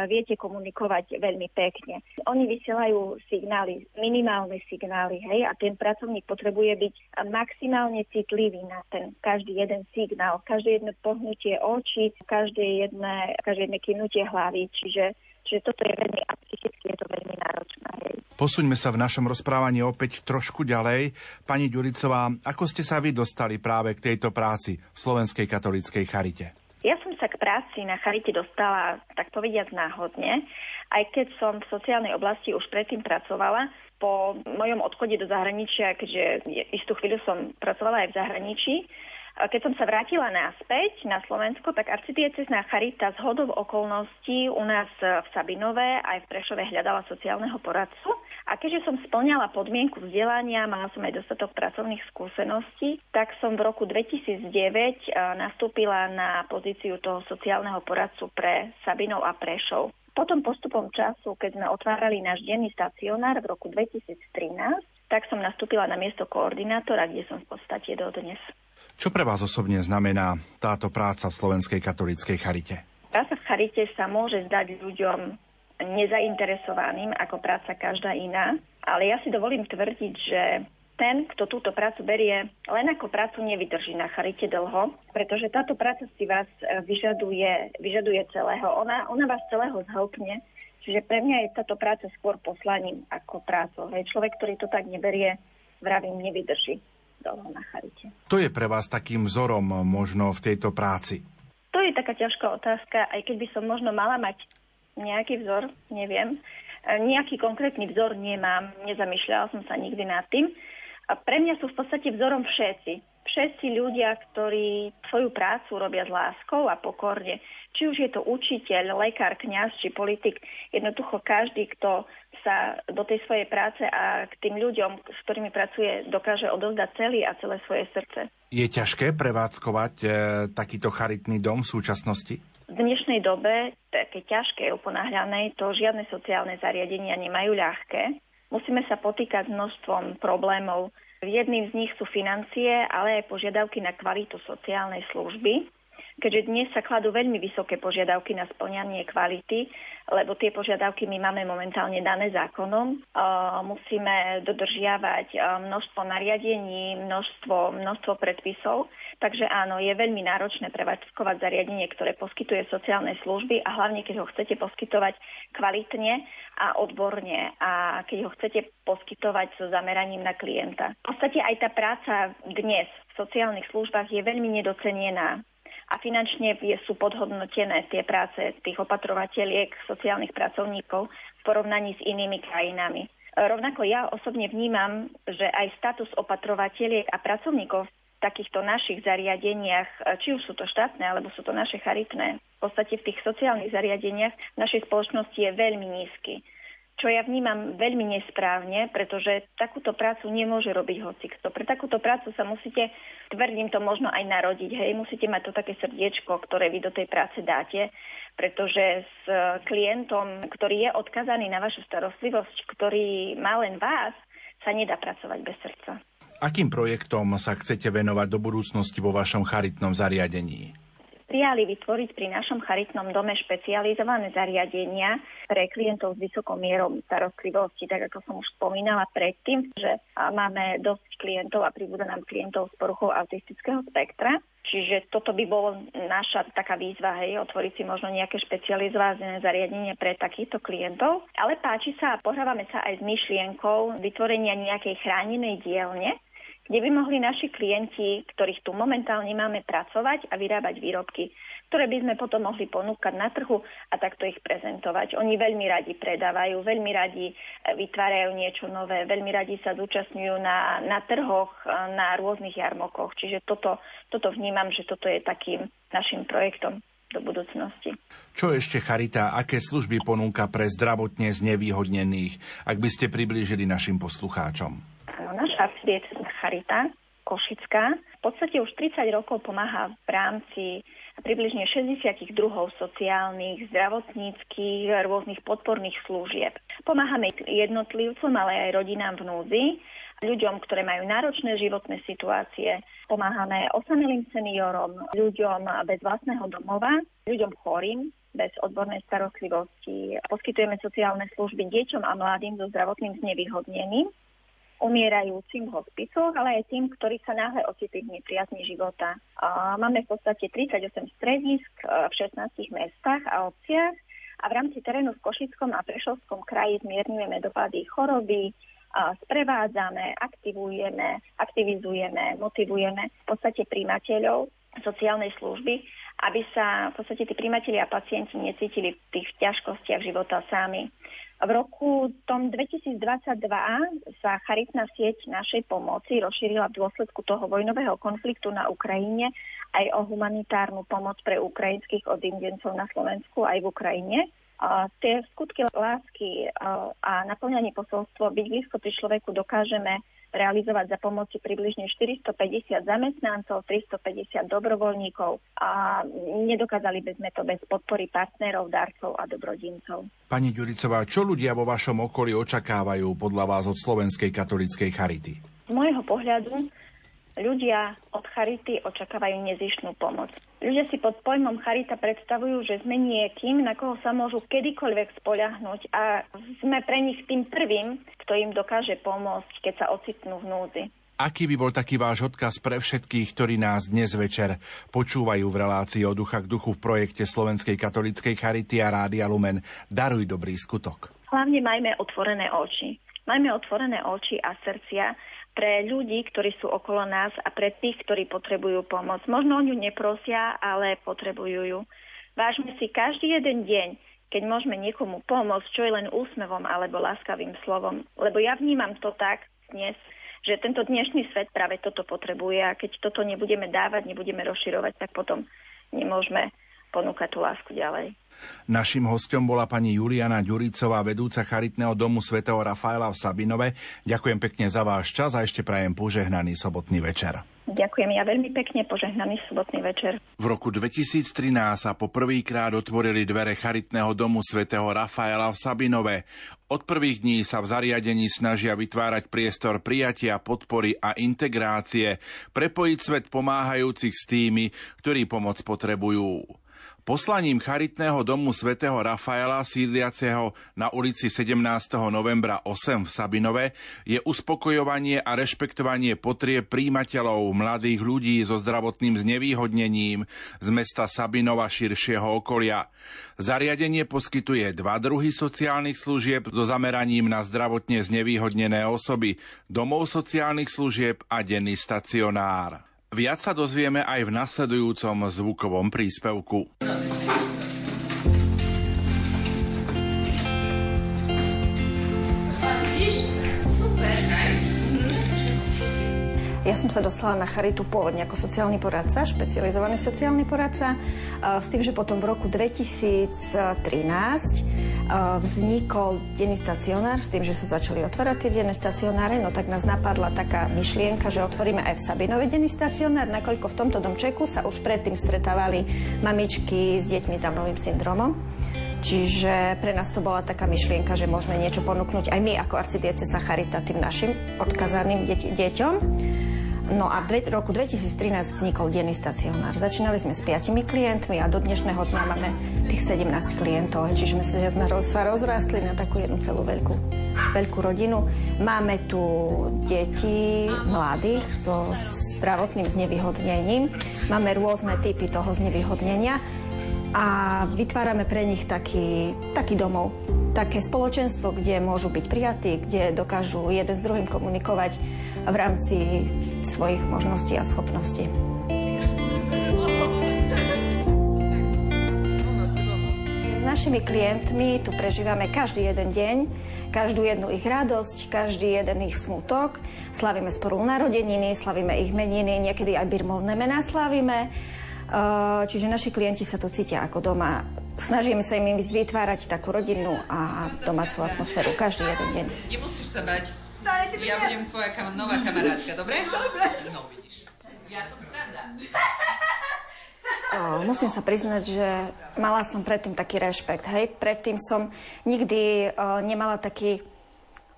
viete komunikovať veľmi pekne. Oni vysielajú signály, minimálne signály, hej, a ten pracovník potrebuje byť maximálne citlivý na ten každý jeden signál, každé jedno pohnutie očí, každé jedné, každé jedné kývnutie hlavy, čiže Čiže toto je veľmi a psychicky je to veľmi náročné. Posuňme sa v našom rozprávaní opäť trošku ďalej. Pani Ďuricová, ako ste sa vy dostali práve k tejto práci v Slovenskej katolíckej charite? Ja som sa k práci na Charite dostala, tak povediať, náhodne, aj keď som v sociálnej oblasti už predtým pracovala. Po mojom odchode do zahraničia, keďže istú chvíľu som pracovala aj v zahraničí, keď som sa vrátila naspäť na Slovensko, tak arcidiecezná charita z hodov okolností u nás v Sabinové aj v Prešove hľadala sociálneho poradcu. A keďže som splňala podmienku vzdelania, mala som aj dostatok pracovných skúseností, tak som v roku 2009 nastúpila na pozíciu toho sociálneho poradcu pre Sabinov a Prešov. Potom postupom času, keď sme otvárali náš denný stacionár v roku 2013, tak som nastúpila na miesto koordinátora, kde som v podstate dodnes. Čo pre vás osobne znamená táto práca v Slovenskej katolíckej charite? Práca v charite sa môže zdať ľuďom nezainteresovaným ako práca každá iná, ale ja si dovolím tvrdiť, že ten, kto túto prácu berie len ako prácu, nevydrží na charite dlho, pretože táto práca si vás e, vyžaduje, vyžaduje celého. Ona, ona vás celého zhltne, čiže pre mňa je táto práca skôr poslaním ako prácou. Hej, človek, ktorý to tak neberie, vravím, nevydrží dlho na charite. To je pre vás takým vzorom možno v tejto práci? To je taká ťažká otázka, aj keď by som možno mala mať nejaký vzor, neviem. E, nejaký konkrétny vzor nemám, nezamýšľala som sa nikdy nad tým. A pre mňa sú v podstate vzorom všetci. Všetci ľudia, ktorí svoju prácu robia s láskou a pokorne. Či už je to učiteľ, lekár, kňaz či politik. Jednoducho každý, kto sa do tej svojej práce a k tým ľuďom, s ktorými pracuje, dokáže odovzdať celý a celé svoje srdce. Je ťažké prevádzkovať e, takýto charitný dom v súčasnosti? V dnešnej dobe, také ťažké, uponáhľanej, to žiadne sociálne zariadenia nemajú ľahké. Musíme sa potýkať s množstvom problémov. Jedným z nich sú financie, ale aj požiadavky na kvalitu sociálnej služby keďže dnes sa kladú veľmi vysoké požiadavky na splňanie kvality, lebo tie požiadavky my máme momentálne dané zákonom. Musíme dodržiavať množstvo nariadení, množstvo, množstvo predpisov, takže áno, je veľmi náročné prevádzkovať zariadenie, ktoré poskytuje sociálne služby a hlavne keď ho chcete poskytovať kvalitne a odborne a keď ho chcete poskytovať so zameraním na klienta. V podstate aj tá práca dnes v sociálnych službách je veľmi nedocenená a finančne sú podhodnotené tie práce tých opatrovateľiek, sociálnych pracovníkov v porovnaní s inými krajinami. Rovnako ja osobne vnímam, že aj status opatrovateľiek a pracovníkov v takýchto našich zariadeniach, či už sú to štátne, alebo sú to naše charitné, v podstate v tých sociálnych zariadeniach v našej spoločnosti je veľmi nízky čo ja vnímam veľmi nesprávne, pretože takúto prácu nemôže robiť hocikto. Pre takúto prácu sa musíte, tvrdím to možno aj narodiť, hej, musíte mať to také srdiečko, ktoré vy do tej práce dáte, pretože s klientom, ktorý je odkazaný na vašu starostlivosť, ktorý má len vás, sa nedá pracovať bez srdca. Akým projektom sa chcete venovať do budúcnosti vo vašom charitnom zariadení? Prijali vytvoriť pri našom charitnom dome špecializované zariadenia pre klientov s vysokou mierou starostlivosti, tak ako som už spomínala predtým, že máme dosť klientov a pribúda nám klientov s poruchou autistického spektra. Čiže toto by bolo naša taká výzva, hej, otvoriť si možno nejaké špecializované zariadenie pre takýchto klientov. Ale páči sa a pohrávame sa aj s myšlienkou vytvorenia nejakej chránenej dielne, kde by mohli naši klienti, ktorých tu momentálne máme, pracovať a vyrábať výrobky, ktoré by sme potom mohli ponúkať na trhu a takto ich prezentovať. Oni veľmi radi predávajú, veľmi radi e, vytvárajú niečo nové, veľmi radi sa zúčastňujú na, na trhoch, e, na rôznych jarmokoch. Čiže toto, toto vnímam, že toto je takým našim projektom do budúcnosti. Čo ešte Charita, aké služby ponúka pre zdravotne znevýhodnených, ak by ste priblížili našim poslucháčom? Naša arcidiecezna Charita Košická v podstate už 30 rokov pomáha v rámci približne 60 druhov sociálnych, zdravotníckých, rôznych podporných služieb. Pomáhame jednotlivcom, ale aj rodinám v núdzi, ľuďom, ktoré majú náročné životné situácie. Pomáhame osamelým seniorom, ľuďom bez vlastného domova, ľuďom chorým, bez odbornej starostlivosti. Poskytujeme sociálne služby deťom a mladým so zdravotným znevýhodnením umierajúcim v hospicoch, ale aj tým, ktorí sa náhle ocitli v nepriazni života. Máme v podstate 38 stredisk e, v 16 mestách a obciach a v rámci terénu v Košickom a Prešovskom kraji zmierňujeme dopady choroby, sprevádzame, aktivujeme, aktivizujeme, motivujeme v podstate príjmateľov sociálnej služby, aby sa v podstate tí príjmatelia a pacienti necítili v tých ťažkostiach života sami. V roku tom 2022 sa charitná sieť našej pomoci rozšírila v dôsledku toho vojnového konfliktu na Ukrajine aj o humanitárnu pomoc pre ukrajinských odindencov na Slovensku aj v Ukrajine. A tie skutky lásky a naplňanie posolstvo byť blízko pri človeku dokážeme realizovať za pomoci približne 450 zamestnancov, 350 dobrovoľníkov a nedokázali by sme to bez podpory partnerov, darcov a dobrodincov. Pani Ďuricová, čo ľudia vo vašom okolí očakávajú podľa vás od Slovenskej katolíckej charity? Z môjho pohľadu ľudia od charity očakávajú nezišnú pomoc. Ľudia si pod pojmom charita predstavujú, že sme niekým, na koho sa môžu kedykoľvek spoľahnúť a sme pre nich tým prvým, kto im dokáže pomôcť, keď sa ocitnú v núdzi. Aký by bol taký váš odkaz pre všetkých, ktorí nás dnes večer počúvajú v relácii o ducha k duchu v projekte Slovenskej katolíckej charity a Rádia Lumen Daruj dobrý skutok? Hlavne majme otvorené oči. Majme otvorené oči a srdcia pre ľudí, ktorí sú okolo nás a pre tých, ktorí potrebujú pomoc. Možno o ňu neprosia, ale potrebujú ju. Vážme si každý jeden deň, keď môžeme niekomu pomôcť, čo je len úsmevom alebo láskavým slovom. Lebo ja vnímam to tak dnes, že tento dnešný svet práve toto potrebuje a keď toto nebudeme dávať, nebudeme rozširovať, tak potom nemôžeme ponúkať tú lásku ďalej. Našim hostom bola pani Juliana Ďuricová, vedúca charitného domu svätého Rafaela v Sabinove. Ďakujem pekne za váš čas a ešte prajem požehnaný sobotný večer. Ďakujem ja veľmi pekne, požehnaný sobotný večer. V roku 2013 sa po prvýkrát otvorili dvere charitného domu svätého Rafaela v Sabinove. Od prvých dní sa v zariadení snažia vytvárať priestor prijatia, podpory a integrácie, prepojiť svet pomáhajúcich s tými, ktorí pomoc potrebujú. Poslaním charitného domu svätého Rafaela sídliaceho na ulici 17. novembra 8 v Sabinove je uspokojovanie a rešpektovanie potrieb príjimateľov mladých ľudí so zdravotným znevýhodnením z mesta Sabinova širšieho okolia. Zariadenie poskytuje dva druhy sociálnych služieb so zameraním na zdravotne znevýhodnené osoby, domov sociálnych služieb a denný stacionár. Viac sa dozvieme aj v nasledujúcom zvukovom príspevku. Ja som sa dostala na Charitu pôvodne ako sociálny poradca, špecializovaný sociálny poradca, s tým, že potom v roku 2013 vznikol denný stacionár, s tým, že sa začali otvárať tie denné stacionáre, no tak nás napadla taká myšlienka, že otvoríme aj v Sabinove denný stacionár, nakoľko v tomto domčeku sa už predtým stretávali mamičky s deťmi s Downovým syndromom. Čiže pre nás to bola taká myšlienka, že môžeme niečo ponúknuť aj my ako arcidiecesná charita tým našim odkazaným deťom. No a v roku 2013 vznikol denný stacionár. Začínali sme s 5 klientmi a do dnešného dňa máme tých 17 klientov. Čiže sme sa rozrástli na takú jednu celú veľkú, veľkú rodinu. Máme tu deti mladých so zdravotným znevýhodnením. Máme rôzne typy toho znevýhodnenia a vytvárame pre nich taký, taký domov, také spoločenstvo, kde môžu byť prijatí, kde dokážu jeden s druhým komunikovať v rámci svojich možností a schopností. Našimi klientmi tu prežívame každý jeden deň, každú jednu ich radosť, každý jeden ich smutok. Slavíme spolu narodeniny, slavíme ich meniny, niekedy aj birmovné mená slavíme. Čiže naši klienti sa tu cítia ako doma. Snažíme sa im vytvárať takú rodinnú a domácu atmosféru každý jeden deň. Nemusíš sa bať. Ja budem tvoja kam- nová kamarátka, dobre? Dobre. No, vidíš. Ja som sranda. O, musím sa priznať, že mala som predtým taký rešpekt. Hej? Predtým som nikdy o, nemala taký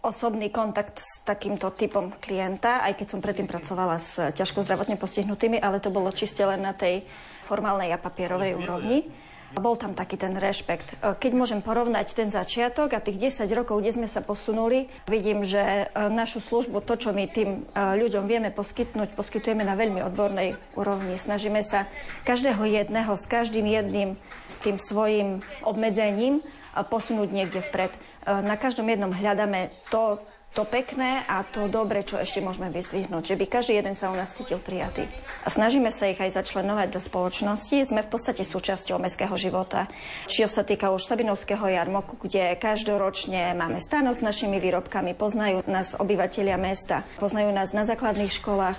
osobný kontakt s takýmto typom klienta, aj keď som predtým pracovala s ťažko zdravotne postihnutými, ale to bolo čiste len na tej formálnej a papierovej úrovni. Bol tam taký ten rešpekt. E, keď môžem porovnať ten začiatok a tých 10 rokov, kde sme sa posunuli, vidím, že e, našu službu, to, čo my tým e, ľuďom vieme poskytnúť, poskytujeme na veľmi odbornej úrovni. Snažíme sa každého jedného s každým jedným tým svojim obmedzením posunúť niekde vpred. Na každom jednom hľadáme to, to pekné a to dobre, čo ešte môžeme vyzdvihnúť, že by každý jeden sa u nás cítil prijatý. A snažíme sa ich aj začlenovať do spoločnosti. Sme v podstate súčasťou mestského života. Čiže sa týka už Sabinovského jarmoku, kde každoročne máme stánok s našimi výrobkami, poznajú nás obyvateľia mesta, poznajú nás na základných školách,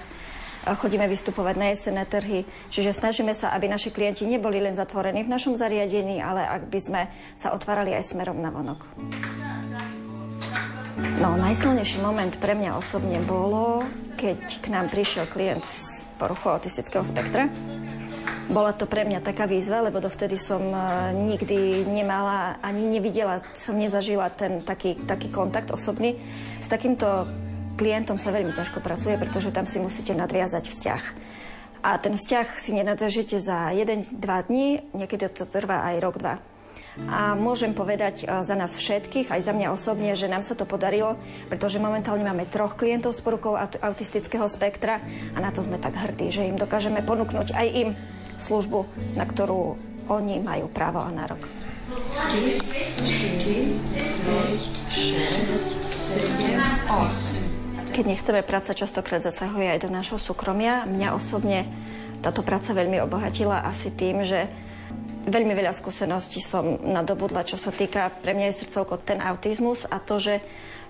chodíme vystupovať na jesenné trhy. Čiže snažíme sa, aby naši klienti neboli len zatvorení v našom zariadení, ale ak by sme sa otvárali aj smerom na vonok. No, najsilnejší moment pre mňa osobne bolo, keď k nám prišiel klient z poruchu autistického spektra. Bola to pre mňa taká výzva, lebo dovtedy som e, nikdy nemala, ani nevidela, som nezažila ten taký, taký kontakt osobný. S takýmto klientom sa veľmi ťažko pracuje, pretože tam si musíte nadviazať vzťah. A ten vzťah si nenadržíte za 1-2 dní, niekedy to trvá aj rok, dva. A môžem povedať e, za nás všetkých, aj za mňa osobne, že nám sa to podarilo, pretože momentálne máme troch klientov s porukou autistického spektra a na to sme tak hrdí, že im dokážeme ponúknuť aj im službu, na ktorú oni majú právo a nárok. 3, 4, 5, 6, 7, 8. Keď nechceme práca, častokrát zasahuje aj do nášho súkromia. Mňa osobne táto práca veľmi obohatila asi tým, že Veľmi veľa skúseností som nadobudla, čo sa týka, pre mňa je srdcovko ten autizmus a to, že,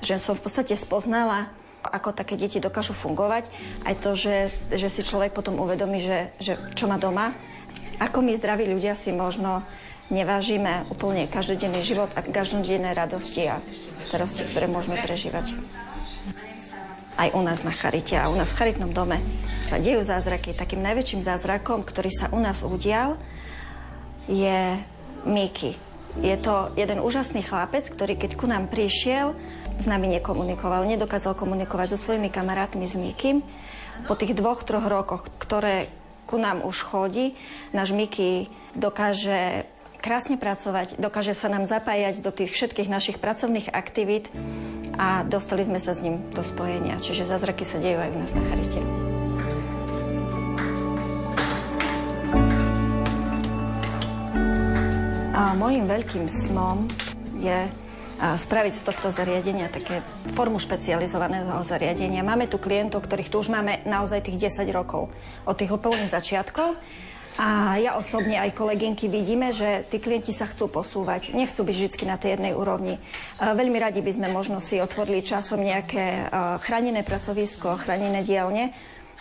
že som v podstate spoznala, ako také deti dokážu fungovať, aj to, že, že si človek potom uvedomí, že, že čo má doma, ako my zdraví ľudia si možno nevážime úplne každodenný život a každodenné radosti a starosti, ktoré môžeme prežívať. Aj u nás na Charite a u nás v Charitnom dome sa dejú zázraky. Takým najväčším zázrakom, ktorý sa u nás udial, je Miki. Je to jeden úžasný chlapec, ktorý keď ku nám prišiel, s nami nekomunikoval, nedokázal komunikovať so svojimi kamarátmi s nikým. Po tých dvoch, troch rokoch, ktoré ku nám už chodí, náš Miki dokáže krásne pracovať, dokáže sa nám zapájať do tých všetkých našich pracovných aktivít a dostali sme sa s ním do spojenia. Čiže zázraky sa dejú aj u nás na Charite. A môjim veľkým snom je spraviť z tohto zariadenia také formu špecializovaného zariadenia. Máme tu klientov, ktorých tu už máme naozaj tých 10 rokov od tých úplných začiatkov. A ja osobne aj kolegynky vidíme, že tí klienti sa chcú posúvať. Nechcú byť vždy na tej jednej úrovni. Veľmi radi by sme možno si otvorili časom nejaké chránené pracovisko, chránené dielne,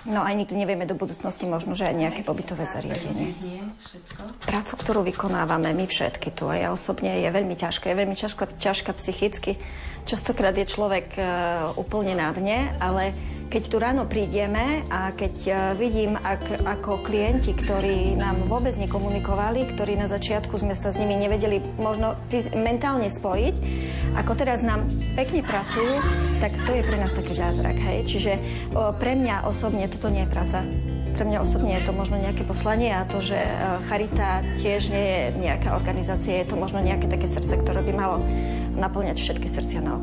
No aj nikdy nevieme do budúcnosti možno, že aj nejaké pobytové zariadenie. Prácu, ktorú vykonávame my všetky tu, a ja osobne je veľmi ťažká, je veľmi ťažká, ťažká psychicky. Častokrát je človek uh, úplne na dne, ale keď tu ráno prídeme a keď uh, vidím, ak, ako klienti, ktorí nám vôbec nekomunikovali, ktorí na začiatku sme sa s nimi nevedeli možno mentálne spojiť, ako teraz nám pekne pracujú, tak to je pre nás taký zázrak. Hej? Čiže pre mňa osobne toto nie je práca. Pre mňa osobne je to možno nejaké poslanie a to, že Charita tiež nie je nejaká organizácia, je to možno nejaké také srdce, ktoré by malo naplňať všetky srdcia na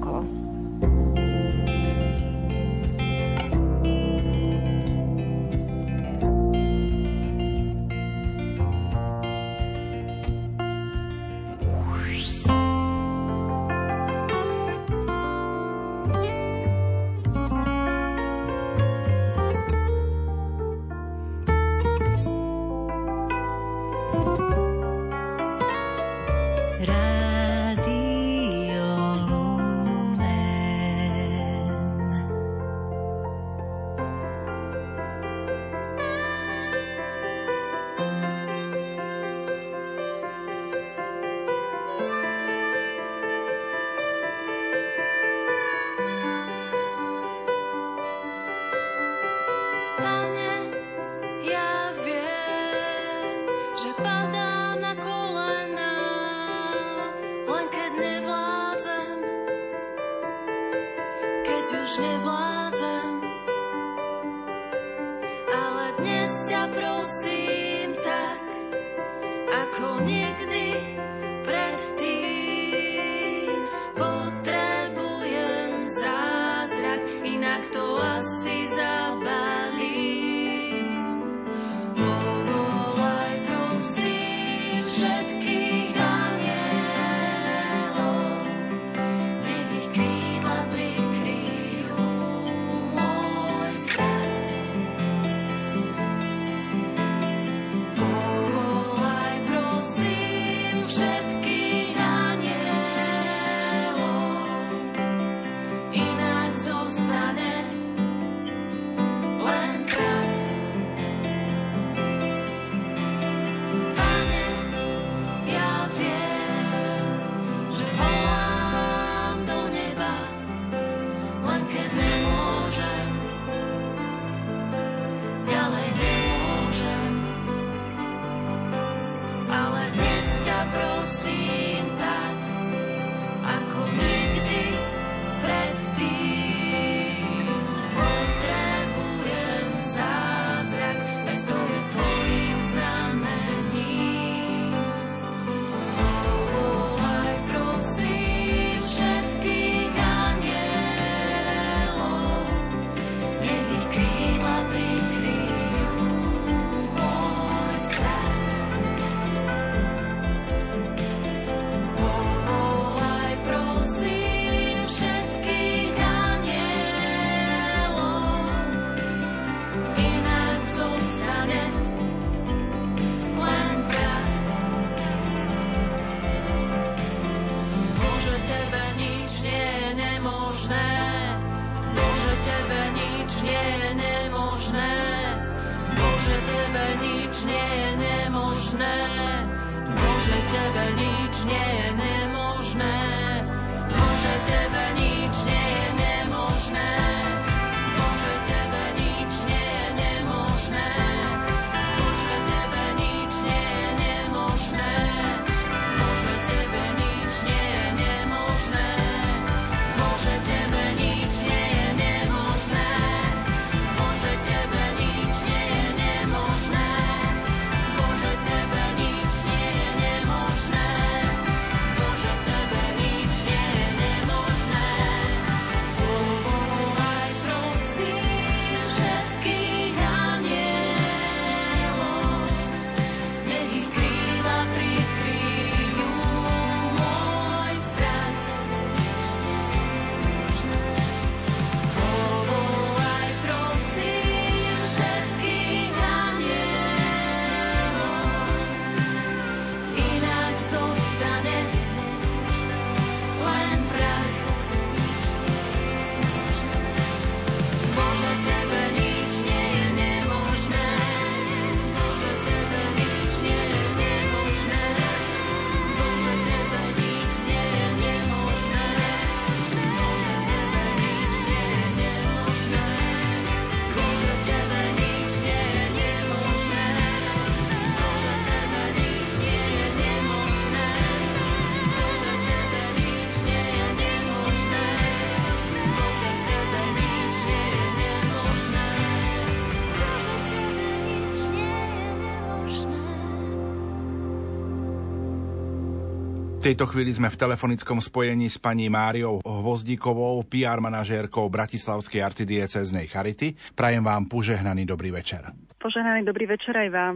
V tejto chvíli sme v telefonickom spojení s pani Máriou Hvozdíkovou, PR manažérkou Bratislavskej arcidieceznej Charity. Prajem vám požehnaný dobrý večer. Požehnaný dobrý večer aj vám.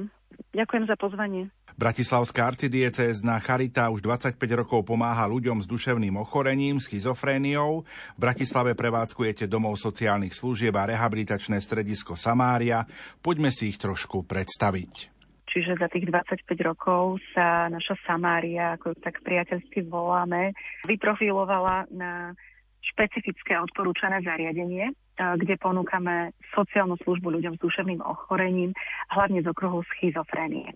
Ďakujem za pozvanie. Bratislavská arcidiecézna Charita už 25 rokov pomáha ľuďom s duševným ochorením, schizofréniou. V Bratislave prevádzkujete domov sociálnych služieb a rehabilitačné stredisko Samária. Poďme si ich trošku predstaviť. Čiže za tých 25 rokov sa naša Samária, ako tak priateľsky voláme, vyprofilovala na špecifické odporúčané zariadenie, kde ponúkame sociálnu službu ľuďom s duševným ochorením, hlavne z okruhu schizofrénie.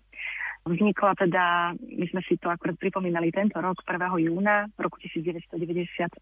Vznikla teda, my sme si to akorát pripomínali tento rok, 1. júna roku 1998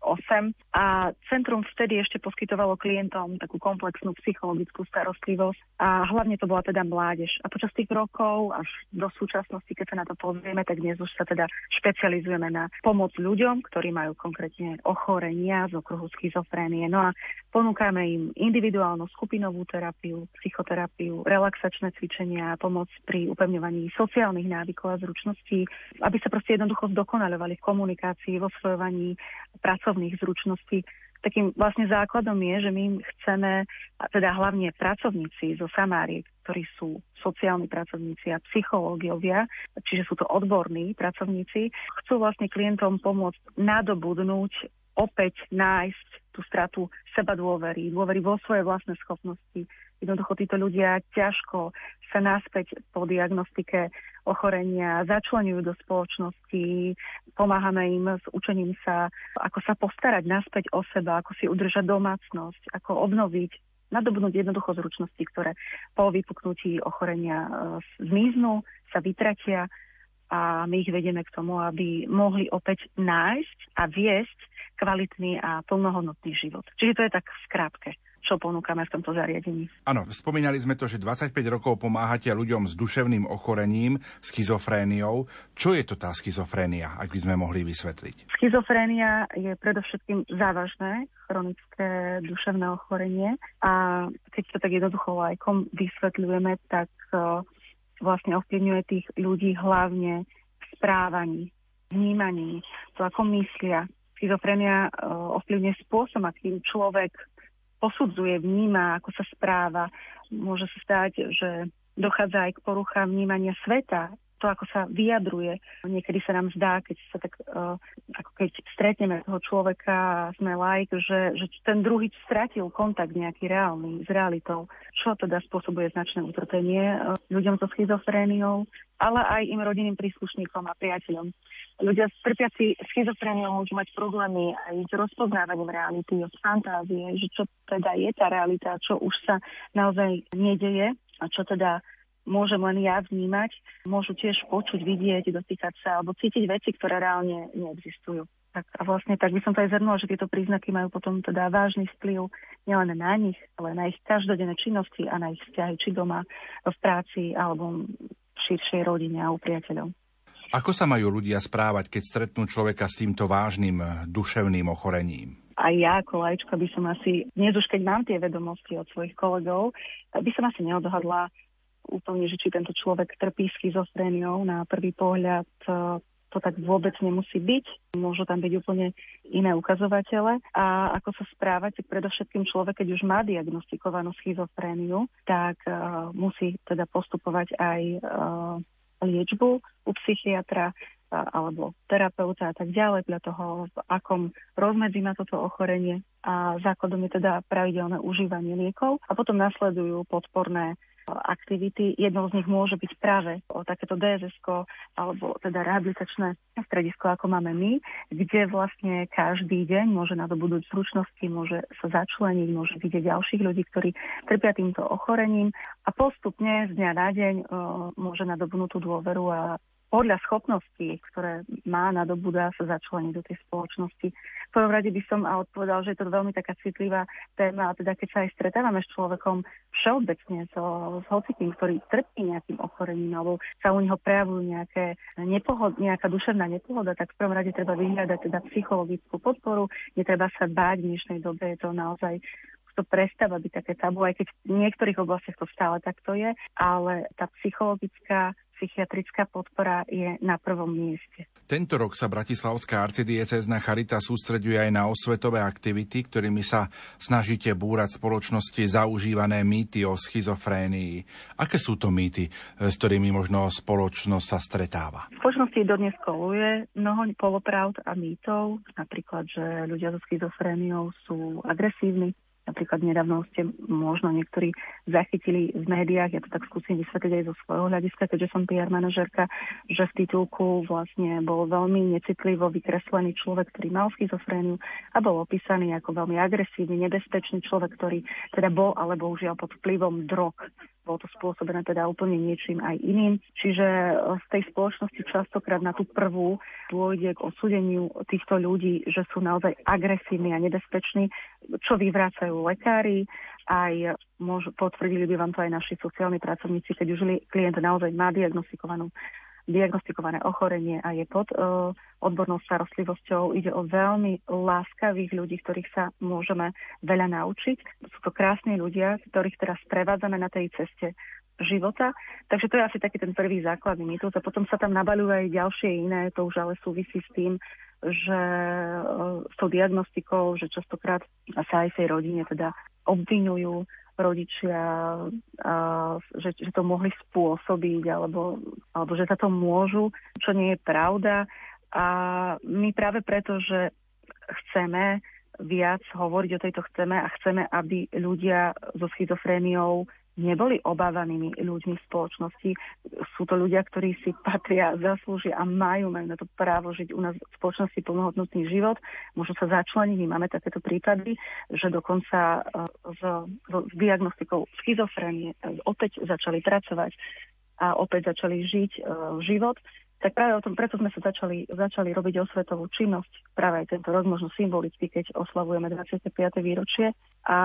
a centrum vtedy ešte poskytovalo klientom takú komplexnú psychologickú starostlivosť a hlavne to bola teda mládež. A počas tých rokov až do súčasnosti, keď sa na to pozrieme, tak dnes už sa teda špecializujeme na pomoc ľuďom, ktorí majú konkrétne ochorenia z okruhu schizofrénie. No a ponúkame im individuálnu skupinovú terapiu, psychoterapiu, relaxačné cvičenia pomoc pri upevňovaní sociálnych sociálnych návykov a zručností, aby sa proste jednoducho zdokonalovali v komunikácii, vo svojovaní pracovných zručností. Takým vlastne základom je, že my chceme, teda hlavne pracovníci zo Samárie, ktorí sú sociálni pracovníci a psychológiovia, čiže sú to odborní pracovníci, chcú vlastne klientom pomôcť nadobudnúť, opäť nájsť tú stratu seba dôvery, dôvery vo svoje vlastné schopnosti. Jednoducho títo ľudia ťažko sa naspäť po diagnostike ochorenia začlenujú do spoločnosti, pomáhame im s učením sa, ako sa postarať naspäť o seba, ako si udržať domácnosť, ako obnoviť nadobnúť jednoducho zručnosti, ktoré po vypuknutí ochorenia e, zmiznú, sa vytratia a my ich vedieme k tomu, aby mohli opäť nájsť a viesť kvalitný a plnohodnotný život. Čiže to je tak v skrátke čo ponúkame v tomto zariadení. Áno, spomínali sme to, že 25 rokov pomáhate ľuďom s duševným ochorením, schizofréniou. Čo je to tá schizofrénia, ak by sme mohli vysvetliť? Schizofrénia je predovšetkým závažné chronické duševné ochorenie a keď to tak jednoducho lajkom vysvetľujeme, tak uh, vlastne ovplyvňuje tých ľudí hlavne v správaní, vnímaní, to ako myslia, schizofrenia uh, ovplyvňuje spôsob, akým človek posudzuje, vníma, ako sa správa. Môže sa stať, že dochádza aj k poruchám vnímania sveta, to, ako sa vyjadruje. Niekedy sa nám zdá, keď sa tak, uh, ako keď stretneme toho človeka sme like, že, že ten druhý stratil kontakt nejaký reálny s realitou, čo teda spôsobuje značné utrpenie uh, ľuďom so schizofréniou, ale aj im rodinným príslušníkom a priateľom. Ľudia trpiaci schizofréniou môžu mať problémy aj s rozpoznávaním reality, od fantázie, že čo teda je tá realita, čo už sa naozaj nedeje a čo teda môžem len ja vnímať. Môžu tiež počuť, vidieť, dotýkať sa alebo cítiť veci, ktoré reálne neexistujú. Tak a vlastne tak by som to aj zhrnula, že tieto príznaky majú potom teda vážny vplyv nielen na nich, ale na ich každodenné činnosti a na ich vzťahy, či doma, v práci alebo v širšej rodine a u priateľov. Ako sa majú ľudia správať, keď stretnú človeka s týmto vážnym duševným ochorením? Aj ja ako lajčka by som asi, dnes už keď mám tie vedomosti od svojich kolegov, by som asi neodhadla úplne, že či tento človek trpí schizofréniou. Na prvý pohľad eh, to tak vôbec nemusí byť. Môžu tam byť úplne iné ukazovatele. A ako sa správať, tak predovšetkým človek, keď už má diagnostikovanú schizofréniu, tak uh, musí teda postupovať aj uh, liečbu u psychiatra alebo terapeuta a tak ďalej, podľa toho, v akom rozmedzi má toto ochorenie a základom je teda pravidelné užívanie liekov a potom nasledujú podporné aktivity. Jednou z nich môže byť práve o takéto dss alebo teda rehabilitačné stredisko, ako máme my, kde vlastne každý deň môže nadobudnúť zručnosti, môže sa začleniť, môže vidieť ďalších ľudí, ktorí trpia týmto ochorením a postupne z dňa na deň môže nadobudnúť tú dôveru a podľa schopností, ktoré má na dá sa začleniť do tej spoločnosti. V prvom rade by som a odpovedal, že je to veľmi taká citlivá téma, a teda keď sa aj stretávame s človekom všeobecne, so, s hocikým, ktorý trpí nejakým ochorením, alebo sa u neho prejavujú nejaké nepohod, nejaká duševná nepohoda, tak v prvom rade treba vyhľadať teda psychologickú podporu, netreba sa báť v dnešnej dobe, je to naozaj to prestáva byť také tabu, aj keď v niektorých oblastiach to stále takto je, ale tá psychologická psychiatrická podpora je na prvom mieste. Tento rok sa Bratislavská arcidiecezna Charita sústreďuje aj na osvetové aktivity, ktorými sa snažíte búrať spoločnosti zaužívané mýty o schizofrénii. Aké sú to mýty, s ktorými možno spoločnosť sa stretáva? V spoločnosti dodnes koluje mnoho polopravd a mýtov, napríklad, že ľudia so schizofréniou sú agresívni, Napríklad nedávno ste možno niektorí zachytili v médiách, ja to tak skúsim vysvetliť aj zo svojho hľadiska, keďže som PR manažerka, že v titulku vlastne bol veľmi necitlivo vykreslený človek, ktorý mal schizofréniu a bol opísaný ako veľmi agresívny, nebezpečný človek, ktorý teda bol alebo už pod vplyvom drog bolo to spôsobené teda úplne niečím aj iným. Čiže e, z tej spoločnosti častokrát na tú prvú dôjde k osúdeniu týchto ľudí, že sú naozaj agresívni a nebezpeční, čo vyvrácajú lekári, aj môžu, potvrdili by vám to aj naši sociálni pracovníci, keď už klient naozaj má diagnostikovanú diagnostikované ochorenie a je pod uh, odbornou starostlivosťou. Ide o veľmi láskavých ľudí, ktorých sa môžeme veľa naučiť. Sú to krásni ľudia, ktorých teraz prevádzame na tej ceste života. Takže to je asi taký ten prvý základný mýtus. A potom sa tam nabaľujú aj ďalšie iné, to už ale súvisí s tým, že uh, s tou diagnostikou, že častokrát sa aj v tej rodine teda obvinujú rodičia, a, že, že to mohli spôsobiť, alebo, alebo že za to môžu, čo nie je pravda. A my práve preto, že chceme viac hovoriť o tejto chceme a chceme, aby ľudia so schizofréniou neboli obávanými ľuďmi v spoločnosti. Sú to ľudia, ktorí si patria, zaslúžia a majú, majú na to právo žiť u nás v spoločnosti plnohodnotný život. Môžu sa začleniť, my máme takéto prípady, že dokonca s, s diagnostikou schizofrénie opäť začali pracovať a opäť začali žiť uh, život tak práve o tom, preto sme sa začali, začali robiť osvetovú činnosť práve aj tento rok, možno symbolicky, keď oslavujeme 25. výročie. A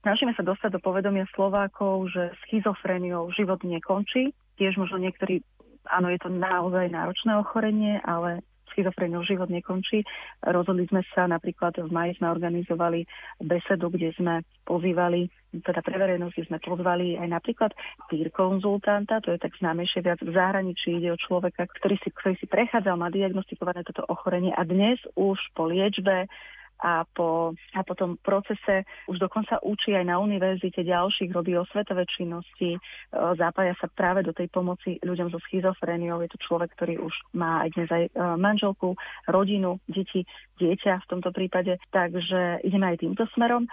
snažíme sa dostať do povedomia Slovákov, že schizofréniou život nekončí. Tiež možno niektorí, áno, je to naozaj náročné ochorenie, ale schizofréniou život nekončí. Rozhodli sme sa, napríklad v maji sme organizovali besedu, kde sme pozývali, teda pre verejnosti sme pozvali aj napríklad peer konzultanta, to je tak známejšie viac v zahraničí, ide o človeka, ktorý si, ktorý si prechádzal, má diagnostikované toto ochorenie a dnes už po liečbe a po, a po tom procese už dokonca učí aj na univerzite ďalších, robí osvetové činnosti, e, zapája sa práve do tej pomoci ľuďom so schizofréniou. Je to človek, ktorý už má aj dnes aj e, manželku, rodinu, deti, dieťa v tomto prípade. Takže ideme aj týmto smerom.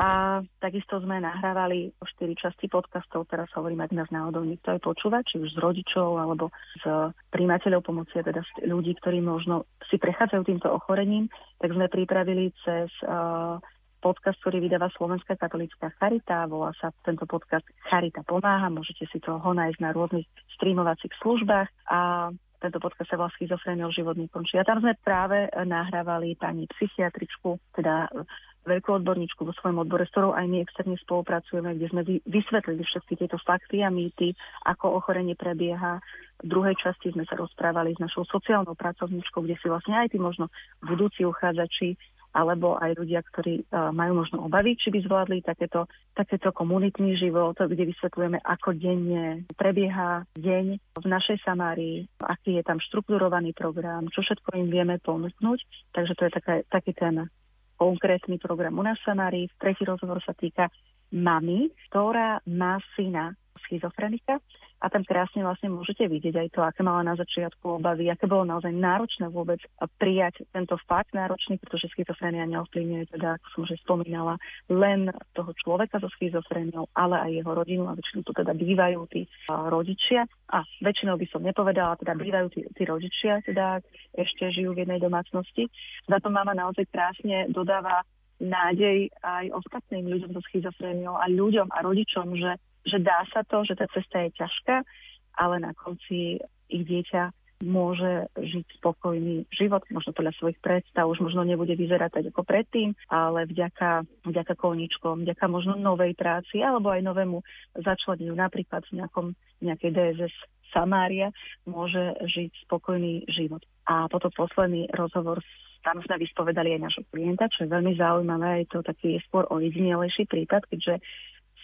A takisto sme nahrávali o štyri časti podcastov, teraz hovorím, ak nás náhodou niekto aj počúva, či už z rodičov alebo z príjmateľov pomoci, teda z ľudí, ktorí možno si prechádzajú týmto ochorením, tak sme pripravili cez uh, podcast, ktorý vydáva Slovenská katolická Charita. Volá sa tento podcast Charita pomáha. Môžete si to ho nájsť na rôznych streamovacích službách. A tento podcast sa volá Schizofréniou životný končí. A tam sme práve nahrávali pani psychiatričku, teda veľkú odborníčku vo svojom odbore, s ktorou aj my externe spolupracujeme, kde sme vysvetlili všetky tieto fakty a mýty, ako ochorenie prebieha. V druhej časti sme sa rozprávali s našou sociálnou pracovníčkou, kde si vlastne aj tí možno budúci uchádzači alebo aj ľudia, ktorí uh, majú možno obavy, či by zvládli takéto, takéto komunitný život, kde vysvetľujeme, ako denne prebieha deň v našej Samárii, aký je tam štrukturovaný program, čo všetko im vieme ponúknuť. Takže to je taká, taký ten konkrétny program u nás v Samárii. Tretí rozhovor sa týka mamy, ktorá má syna schizofrenika a tam krásne vlastne môžete vidieť aj to, aké mala na začiatku obavy, aké bolo naozaj náročné vôbec prijať tento fakt náročný, pretože schizofrenia neovplyvňuje teda, ako som už spomínala, len toho človeka so schizofréniou, ale aj jeho rodinu a väčšinou to teda bývajú tí rodičia. A väčšinou by som nepovedala, teda bývajú tí, tí rodičia, teda ešte žijú v jednej domácnosti. Za to mama naozaj krásne dodáva nádej aj ostatným ľuďom so schizofréniou a ľuďom a rodičom, že že dá sa to, že tá cesta je ťažká, ale na konci ich dieťa môže žiť spokojný život, možno podľa svojich predstav, už možno nebude vyzerať tak ako predtým, ale vďaka, vďaka koničkom, vďaka možno novej práci alebo aj novému začleneniu napríklad v nejakom, nejakej DSS Samária môže žiť spokojný život. A potom posledný rozhovor tam sme vyspovedali aj našho klienta, čo je veľmi zaujímavé. Je to taký skôr ojedinelejší prípad, keďže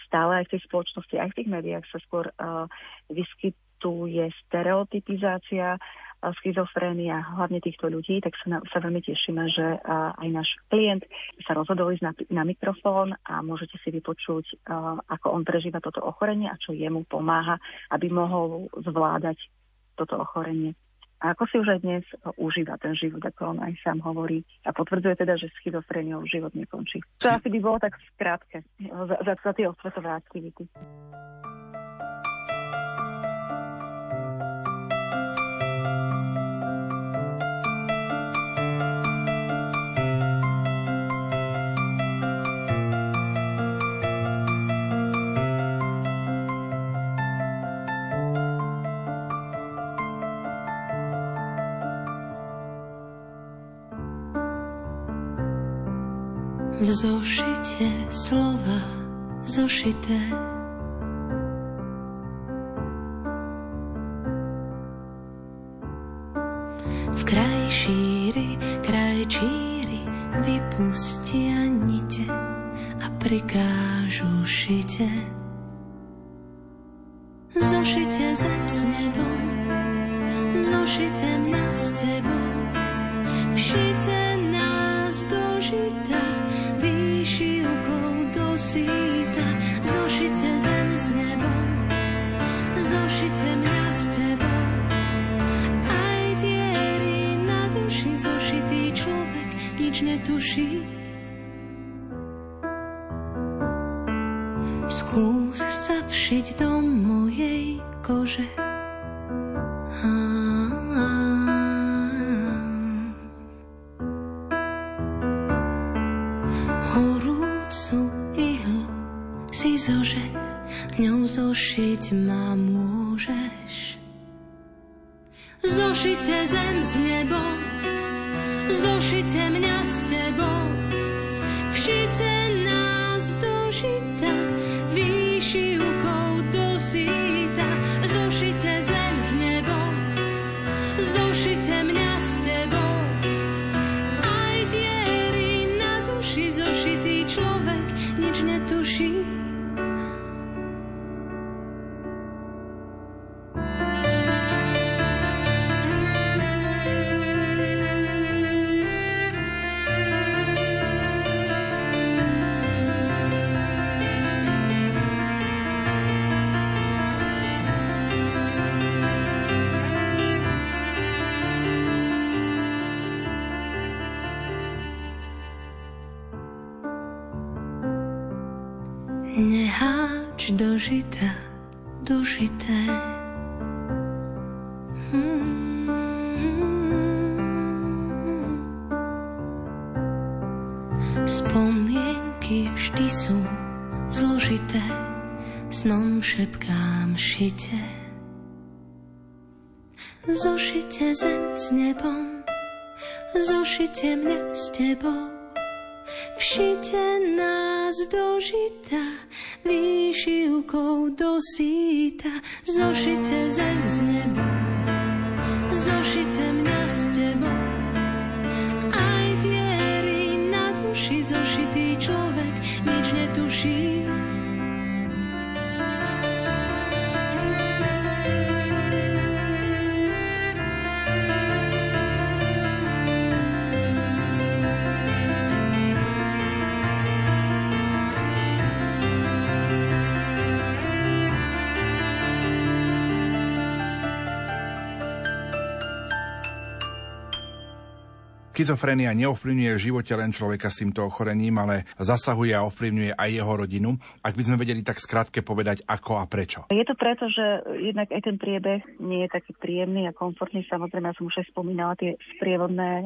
stále aj v tej spoločnosti, aj v tých médiách sa skôr uh, vyskytuje stereotypizácia uh, schizofrénia hlavne týchto ľudí, tak sa, na, sa veľmi tešíme, že uh, aj náš klient sa rozhodol ísť na, na mikrofón a môžete si vypočuť, uh, ako on prežíva toto ochorenie a čo jemu pomáha, aby mohol zvládať toto ochorenie. A ako si už aj dnes užíva ten život, ako on aj sám hovorí. A potvrdzuje teda, že schizofréniou život nekončí. To asi by bolo tak skrátke za, za, za tie osvetové aktivity. V zošite slova zošité. V kraj šíri, kraj číri vypustia nite a prikážu šite. Zošite zem s nebom, zošite mňa s tebou, všite nič Do žita, dožité. Spomienky vždy sú zložité, snom šepkám šite. Zošite zem s nebom, zošite mňa s tebou. Všite nás do žita, výšivkou do zošite zem s nebom, zošite mňa s tebou. Aj diery na duši zošitý človek Schizofrenia neovplyvňuje v živote len človeka s týmto ochorením, ale zasahuje a ovplyvňuje aj jeho rodinu. Ak by sme vedeli tak skrátke povedať, ako a prečo. Je to preto, že jednak aj ten priebeh nie je taký príjemný a komfortný. Samozrejme, ja som už aj spomínala tie sprievodné e,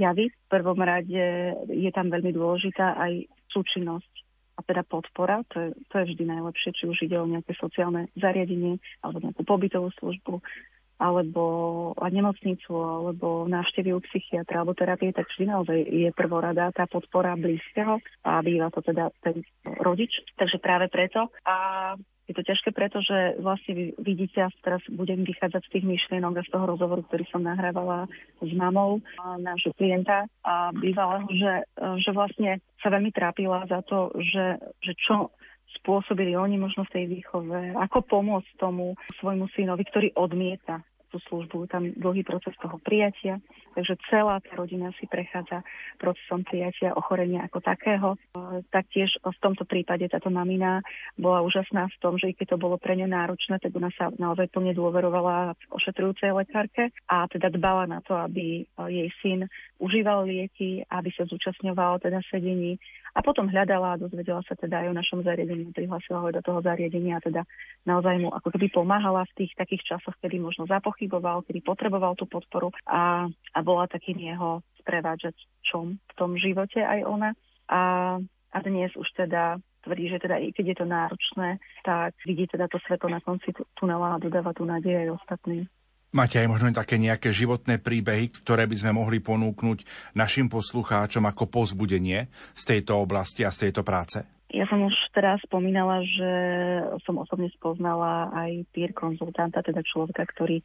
javy. V prvom rade je tam veľmi dôležitá aj súčinnosť a teda podpora, to je, to je vždy najlepšie, či už ide o nejaké sociálne zariadenie alebo nejakú pobytovú službu, alebo nemocnicu, alebo návštevy u psychiatra, alebo terapie, tak vždy naozaj je prvorada tá podpora blízkeho a býva to teda ten rodič. Takže práve preto. A je to ťažké, pretože vlastne vidíte, a teraz budem vychádzať z tých myšlienok a z toho rozhovoru, ktorý som nahrávala s mamou nášho klienta a bývalého, že, že vlastne sa veľmi trápila za to, že, že čo spôsobili oni možno v tej výchove, ako pomôcť tomu svojmu synovi, ktorý odmieta tú službu, tam dlhý proces toho prijatia, takže celá tá rodina si prechádza procesom prijatia ochorenia ako takého. Taktiež v tomto prípade táto mamina bola úžasná v tom, že i keď to bolo pre ňu náročné, tak ona sa naozaj plne dôverovala ošetrujúcej lekárke a teda dbala na to, aby jej syn užíval lieky, aby sa zúčastňoval teda sedení a potom hľadala a dozvedela sa teda aj o našom zariadení, prihlásila ho do toho zariadenia a teda naozaj mu ako keby pomáhala v tých takých časoch, kedy možno zapochyboval, kedy potreboval tú podporu a, a bola takým jeho sprevádzačom v tom živote aj ona. A, a dnes už teda tvrdí, že teda i keď je to náročné, tak vidí teda to svetlo na konci tunela a dodáva tú nádej aj ostatným. Máte aj možno také nejaké životné príbehy, ktoré by sme mohli ponúknuť našim poslucháčom ako pozbudenie z tejto oblasti a z tejto práce? Ja som už teraz spomínala, že som osobne spoznala aj peer konzultanta, teda človeka, ktorý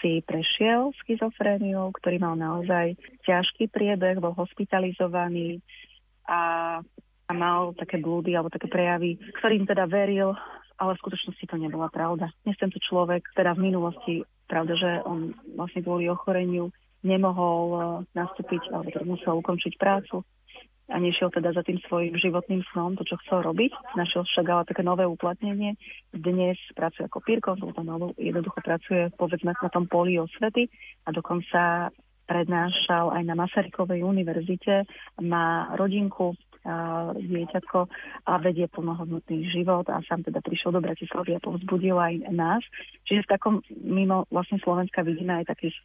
si prešiel schizofréniou, ktorý mal naozaj ťažký priebeh, bol hospitalizovaný a, mal také blúdy alebo také prejavy, ktorým teda veril, ale v skutočnosti to nebola pravda. Dnes tento človek teda v minulosti Pravda, že on vlastne kvôli ochoreniu nemohol eh, nastúpiť, alebo teda musel ukončiť prácu a nešiel teda za tým svojim životným snom, to, čo chcel robiť. Našiel však ale také nové uplatnenie. Dnes pracuje ako peer konzultant, alebo jednoducho pracuje povedzme na tom poli osvety a dokonca prednášal aj na Masarykovej univerzite, má rodinku, dieťatko a vedie plnohodnotný život a sám teda prišiel do Bratislavy a povzbudil aj nás. Čiže v takom mimo vlastne Slovenska vidíme aj takých,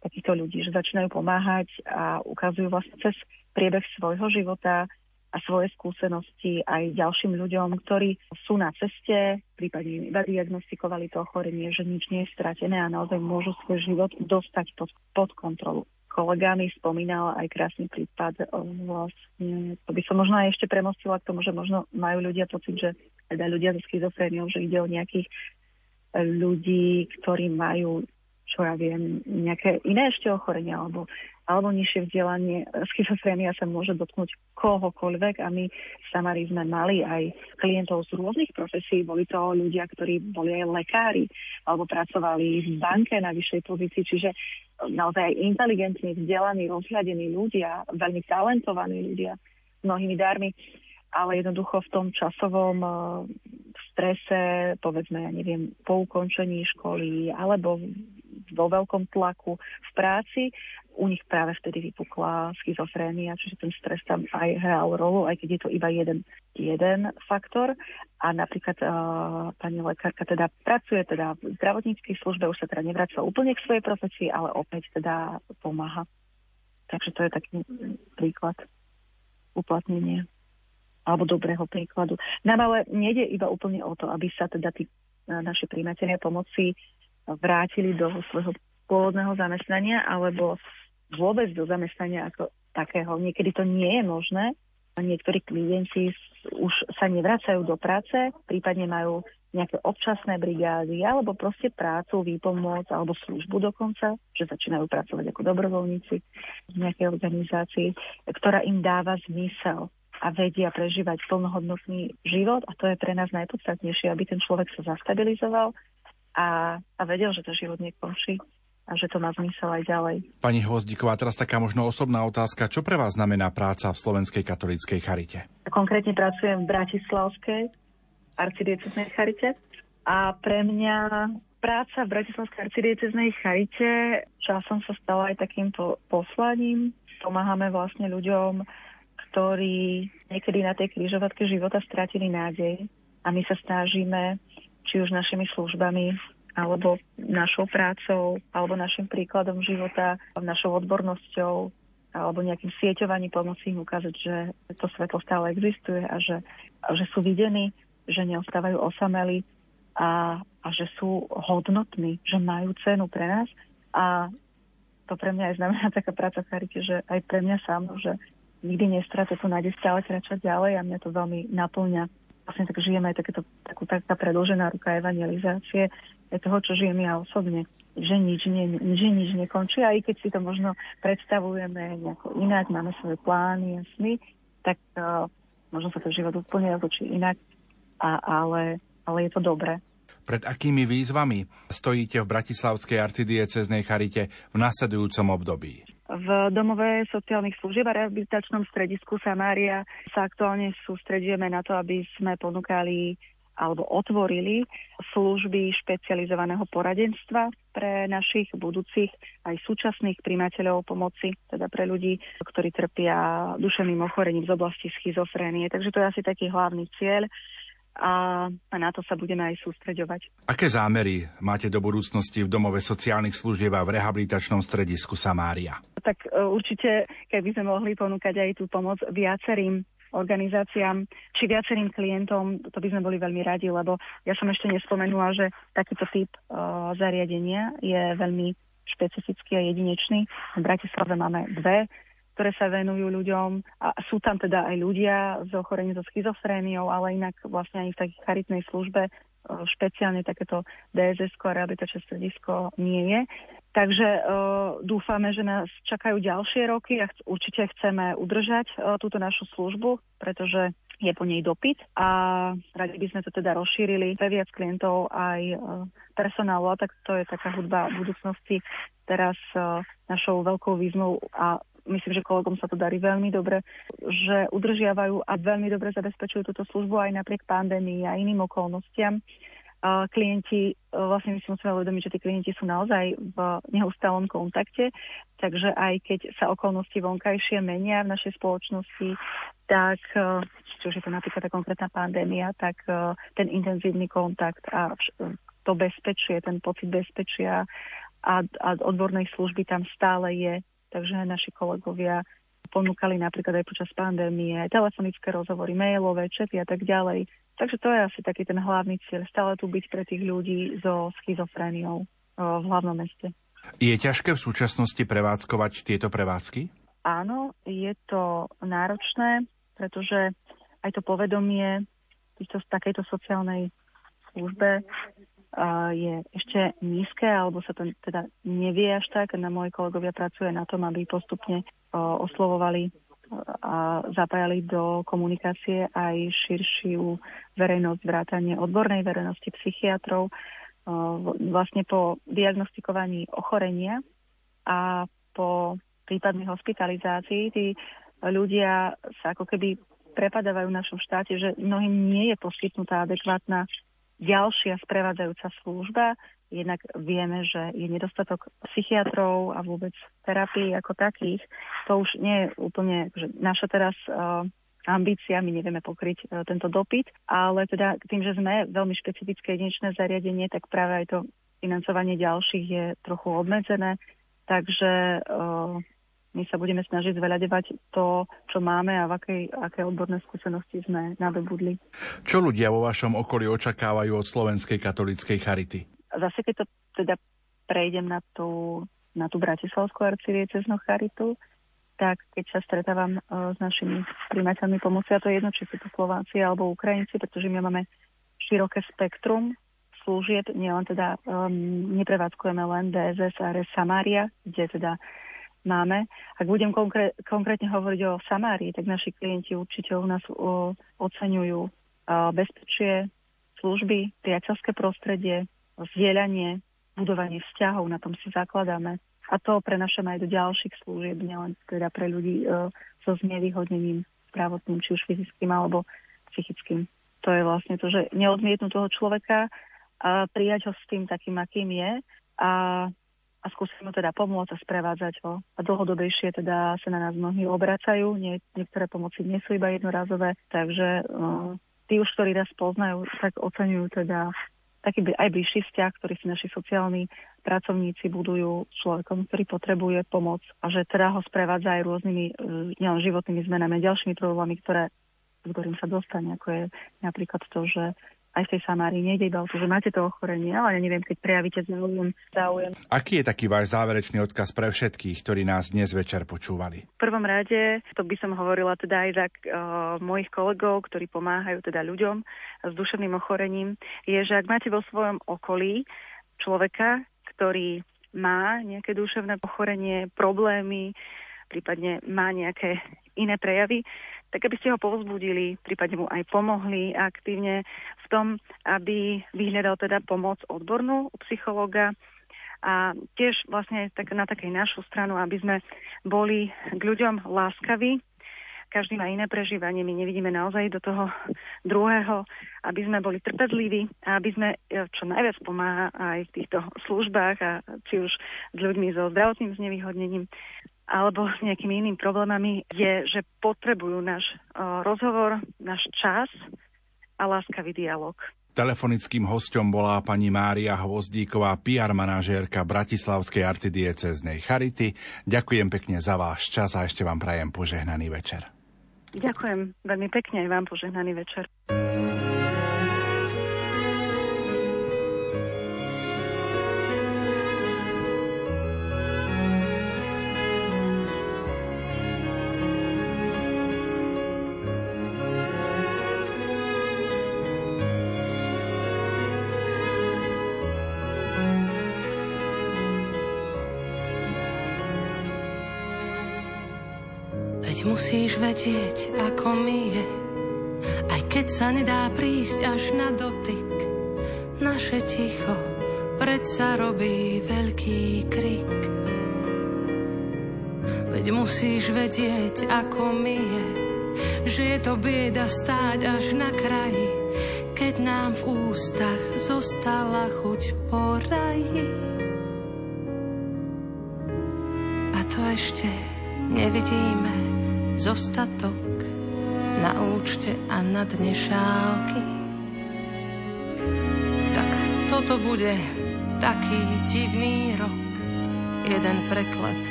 takýchto ľudí, že začínajú pomáhať a ukazujú vlastne cez priebeh svojho života a svoje skúsenosti aj ďalším ľuďom, ktorí sú na ceste, prípadne iba diagnostikovali to ochorenie, že nič nie je stratené a naozaj môžu svoj život dostať pod, pod kontrolu kolegami spomínal aj krásny prípad. Vlastne, to by som možno aj ešte premostila k tomu, že možno majú ľudia pocit, že teda ľudia so schizofréniou, že ide o nejakých ľudí, ktorí majú čo ja viem, nejaké iné ešte ochorenia alebo, alebo nižšie vzdelanie. Schizofrénia sa môže dotknúť kohokoľvek a my v Samari sme mali aj klientov z rôznych profesí. Boli to ľudia, ktorí boli aj lekári alebo pracovali v banke na vyššej pozícii, čiže naozaj aj inteligentní, vzdelaní, rozhľadení ľudia, veľmi talentovaní ľudia s mnohými darmi ale jednoducho v tom časovom uh, strese, povedzme, ja neviem, po ukončení školy alebo vo veľkom tlaku v práci. U nich práve vtedy vypukla schizofrénia, čiže ten stres tam aj hral rolu, aj keď je to iba jeden, jeden faktor. A napríklad uh, pani lekárka teda pracuje teda v zdravotníckej službe, už sa teda nevracia úplne k svojej profesii, ale opäť teda pomáha. Takže to je taký príklad uplatnenia alebo dobrého príkladu. Nám ale nejde iba úplne o to, aby sa teda tí naši príjmatelia pomoci vrátili do svojho pôvodného zamestnania alebo vôbec do zamestnania ako takého. Niekedy to nie je možné. Niektorí klienti už sa nevracajú do práce, prípadne majú nejaké občasné brigády alebo proste prácu, výpomoc alebo službu dokonca, že začínajú pracovať ako dobrovoľníci v nejakej organizácii, ktorá im dáva zmysel a vedia prežívať plnohodnotný život a to je pre nás najpodstatnejšie, aby ten človek sa zastabilizoval a, a vedel, že to život nekončí a že to má zmysel aj ďalej. Pani Hvozdíková, teraz taká možno osobná otázka. Čo pre vás znamená práca v Slovenskej katolíckej charite? Konkrétne pracujem v Bratislavskej arcidieceznej charite a pre mňa práca v Bratislavskej arcidieceznej charite časom sa stala aj takým poslaním. Pomáhame vlastne ľuďom, ktorí niekedy na tej križovatke života stratili nádej a my sa snažíme či už našimi službami, alebo našou prácou, alebo našim príkladom života, našou odbornosťou, alebo nejakým sieťovaním pomoci im ukázať, že to svetlo stále existuje a že, a že sú videní, že neostávajú osameli a, a že sú hodnotní, že majú cenu pre nás. A to pre mňa aj znamená taká práca v charite, že aj pre mňa sám, že nikdy nestráte tu nádej stále kračať ďalej a mňa to veľmi naplňa vlastne tak žijeme aj takéto, takú, taká predlžená ruka evangelizácie toho, čo žijem ja osobne že nič, nie, že nič nekončí. Aj keď si to možno predstavujeme nejako inak, máme svoje plány a sny, tak uh, možno sa to život úplne otočí inak, a, ale, ale je to dobré. Pred akými výzvami stojíte v Bratislavskej arcidieceznej charite v nasledujúcom období? V domove sociálnych služieb a rehabilitačnom stredisku Samária sa aktuálne sústredujeme na to, aby sme ponúkali alebo otvorili služby špecializovaného poradenstva pre našich budúcich aj súčasných primateľov pomoci, teda pre ľudí, ktorí trpia duševným ochorením z oblasti schizofrénie. Takže to je asi taký hlavný cieľ a, na to sa budeme aj sústreďovať. Aké zámery máte do budúcnosti v domove sociálnych služieb a v rehabilitačnom stredisku Samária? Tak e, určite, keby sme mohli ponúkať aj tú pomoc viacerým organizáciám či viacerým klientom, to by sme boli veľmi radi, lebo ja som ešte nespomenula, že takýto typ uh, zariadenia je veľmi špecifický a jedinečný. V Bratislave máme dve, ktoré sa venujú ľuďom a sú tam teda aj ľudia s ochorením so schizofréniou, ale inak vlastne ani v takej charitnej službe špeciálne takéto DSS a rehabilitačné stredisko nie je. Takže uh, dúfame, že nás čakajú ďalšie roky a ch- určite chceme udržať uh, túto našu službu, pretože je po nej dopyt a radi by sme to teda rozšírili pre viac klientov aj uh, personálu a tak to je taká hudba budúcnosti teraz uh, našou veľkou výzvou a myslím, že kolegom sa to darí veľmi dobre, že udržiavajú a veľmi dobre zabezpečujú túto službu aj napriek pandémii a iným okolnostiam klienti, e, vlastne my si musíme uvedomiť, že tí klienti sú naozaj v neustálom kontakte, takže aj keď sa okolnosti vonkajšie menia v našej spoločnosti, tak e, už je to napríklad tá konkrétna pandémia, tak e, ten intenzívny kontakt a to bezpečie, ten pocit bezpečia a, a odbornej služby tam stále je. Takže naši kolegovia ponúkali napríklad aj počas pandémie telefonické rozhovory, mailové, čety a tak ďalej Takže to je asi taký ten hlavný cieľ, stále tu byť pre tých ľudí so schizofréniou v hlavnom meste. Je ťažké v súčasnosti prevádzkovať tieto prevádzky? Áno, je to náročné, pretože aj to povedomie týchto, takejto sociálnej službe je ešte nízke, alebo sa to teda nevie až tak. Na moji kolegovia pracuje na tom, aby postupne oslovovali a zapájali do komunikácie aj širšiu verejnosť, vrátanie odbornej verejnosti psychiatrov, vlastne po diagnostikovaní ochorenia a po prípadnej hospitalizácii tí ľudia sa ako keby prepadávajú v našom štáte, že mnohým nie je poskytnutá adekvátna ďalšia sprevádzajúca služba, Jednak vieme, že je nedostatok psychiatrov a vôbec terapii ako takých. To už nie je úplne že naša teraz uh, ambícia, my nevieme pokryť uh, tento dopyt, ale teda tým, že sme veľmi špecifické jedinečné zariadenie, tak práve aj to financovanie ďalších je trochu obmedzené, takže uh, my sa budeme snažiť zveľadevať to, čo máme a v akej, aké odborné skúsenosti sme nadobudli. Čo ľudia vo vašom okolí očakávajú od Slovenskej katolíckej charity? zase keď to teda prejdem na tú, na tú Bratislavskú arcidieceznú charitu, tak keď sa stretávam uh, s našimi primateľmi pomoci, a to je jedno, či sú to Slováci alebo Ukrajinci, pretože my máme široké spektrum služieb, nielen teda um, neprevádzkujeme len DSS a RS Samária, kde teda máme. Ak budem konkré- konkrétne hovoriť o Samárii, tak naši klienti určite u nás uh, oceňujú uh, bezpečie, služby, priateľské prostredie, zdieľanie, budovanie vzťahov, na tom si zakladáme. A to prenašame aj do ďalších služieb, nielen teda pre ľudí e, so znevýhodnením zdravotným, či už fyzickým alebo psychickým. To je vlastne to, že neodmietnú toho človeka a prijať ho s tým takým, akým je a, a skúsiť mu teda pomôcť a sprevádzať ho. A dlhodobejšie teda sa na nás mnohí obracajú, Nie, niektoré pomoci nie sú iba jednorazové, takže uh, tí už, ktorí nás poznajú, tak oceňujú teda taký aj bližší vzťah, ktorý si naši sociálni pracovníci budujú s človekom, ktorý potrebuje pomoc a že teda ho sprevádza aj rôznymi e, nielen životnými zmenami, ďalšími problémami, ktoré, ktorým sa dostane, ako je napríklad to, že aj v tej Samárii. Nejde iba o to, že máte to ochorenie, ale ja neviem, keď prejavíte záujem, záujem. Aký je taký váš záverečný odkaz pre všetkých, ktorí nás dnes večer počúvali? V prvom rade, to by som hovorila teda aj za uh, mojich kolegov, ktorí pomáhajú teda ľuďom s duševným ochorením, je, že ak máte vo svojom okolí človeka, ktorý má nejaké duševné ochorenie, problémy, prípadne má nejaké iné prejavy, tak aby ste ho povzbudili, prípadne mu aj pomohli aktívne v tom, aby vyhľadal teda pomoc odbornú u psychologa. A tiež vlastne tak na takej našu stranu, aby sme boli k ľuďom láskaví. Každý má iné prežívanie, my nevidíme naozaj do toho druhého, aby sme boli trpezliví a aby sme e, čo najviac pomáha aj v týchto službách a či už s ľuďmi so zdravotným znevýhodnením, alebo s nejakými inými problémami, je, že potrebujú náš rozhovor, náš čas a láskavý dialog. Telefonickým hostom bola pani Mária Hvozdíková, PR manažérka Bratislavskej arcidieceznej Charity. Ďakujem pekne za váš čas a ešte vám prajem požehnaný večer. Ďakujem veľmi pekne aj vám požehnaný večer. Musíš vedieť, ako mi je, aj keď sa nedá prísť až na dotyk. Naše ticho predsa robí veľký krik. Veď musíš vedieť, ako mi je, že je to bieda stáť až na kraji, keď nám v ústach zostala chuť po raji. A to ešte nevidíme zostatok na účte a na dne šálky. Tak toto bude taký divný rok, jeden preklep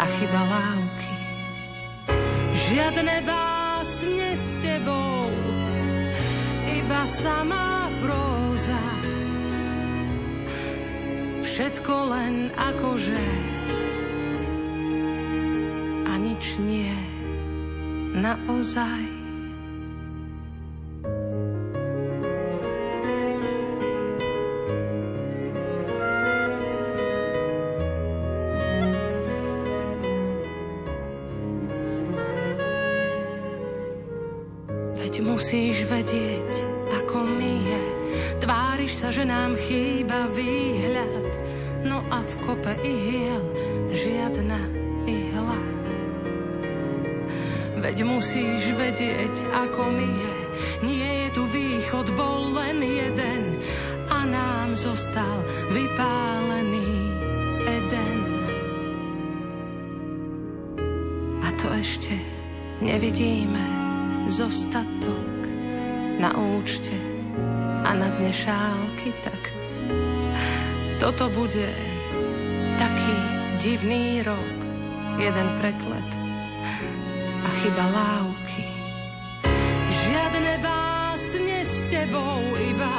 a chyba lávky. Žiadne básne s tebou, iba samá próza. Všetko len akože nič nie naozaj. Veď musíš vedieť, ako mi je. Tváriš sa, že nám chýba výhľad, no a v kope ihiel Veď musíš vedieť, ako mi je. Nie je tu východ, bol len jeden a nám zostal vypálený Eden. A to ešte nevidíme zostatok na účte a na dne šálky, tak toto bude taký divný rok, jeden preklep chyba lávky. Žiadne básne s tebou, iba,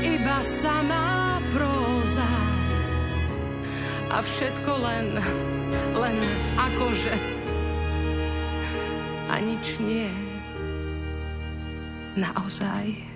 iba samá próza. A všetko len, len akože. A nič nie. Naozaj.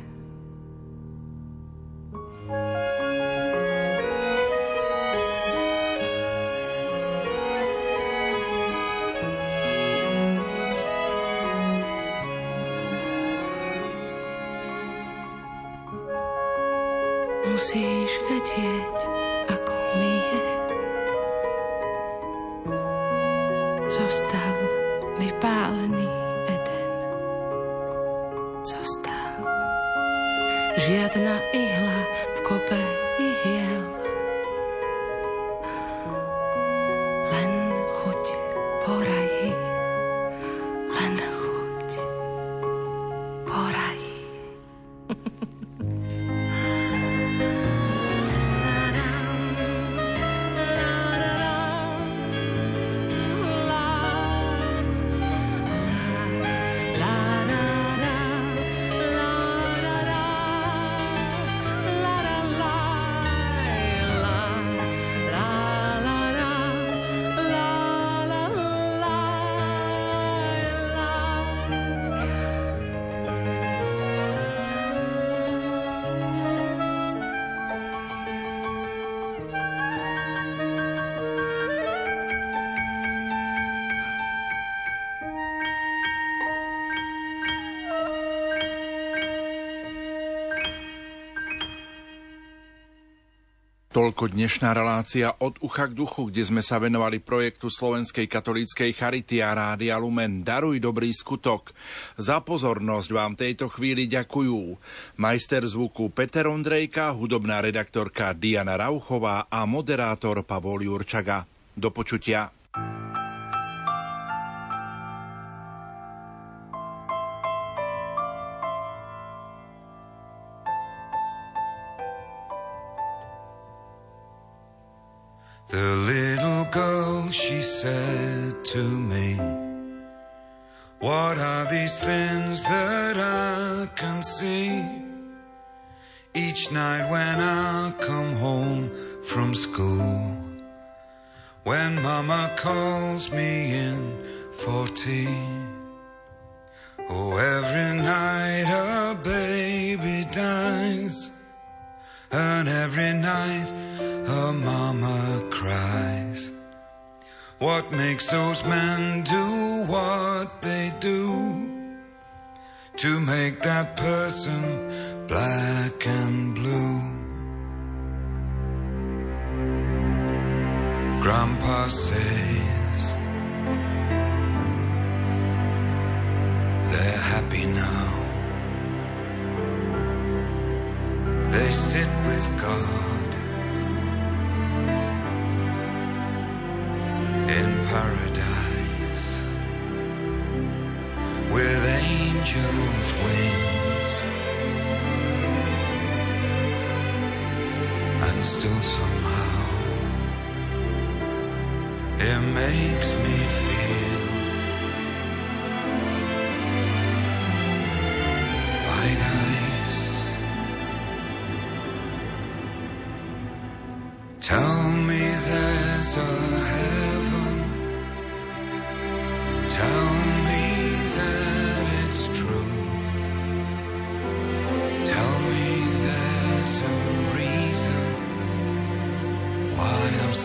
Toľko dnešná relácia od ucha k duchu, kde sme sa venovali projektu Slovenskej katolíckej Charity a Rádia Lumen Daruj dobrý skutok. Za pozornosť vám tejto chvíli ďakujú majster zvuku Peter Ondrejka, hudobná redaktorka Diana Rauchová a moderátor Pavol Jurčaga. Do počutia.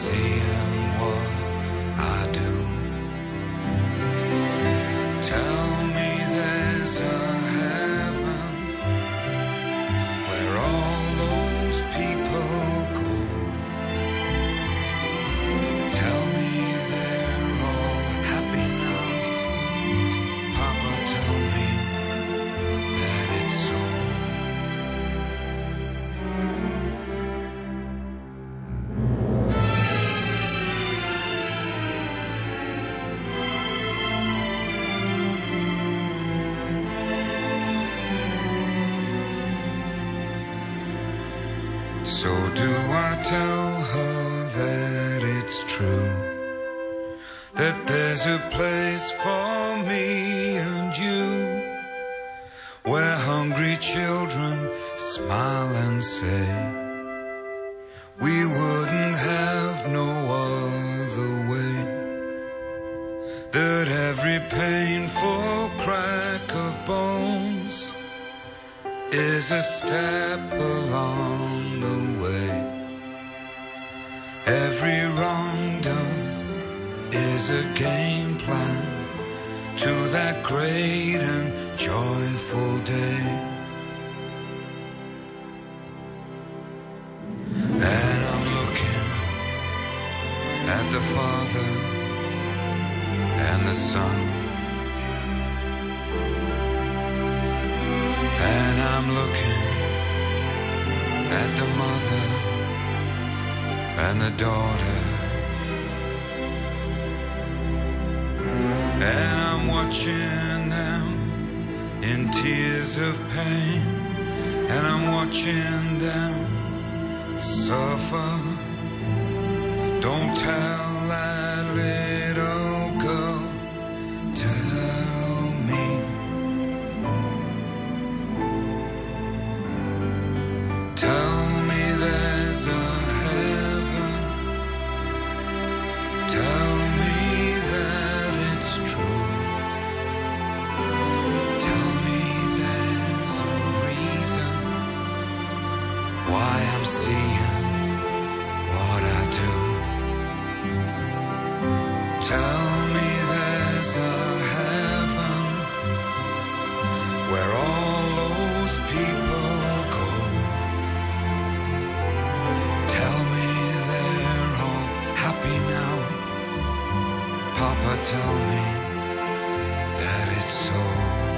Why I'm tell her that it's true. That there's a place for me and you Where hungry children smile and say We wouldn't have no other way. That every painful crack of bones is a step Every wrong done is a game plan to that great and joyful day. And I'm looking at the Father and the Son. And I'm looking at the mother and the daughter. And I'm watching them in tears of pain. And I'm watching them suffer. Don't tell that tell me that it's all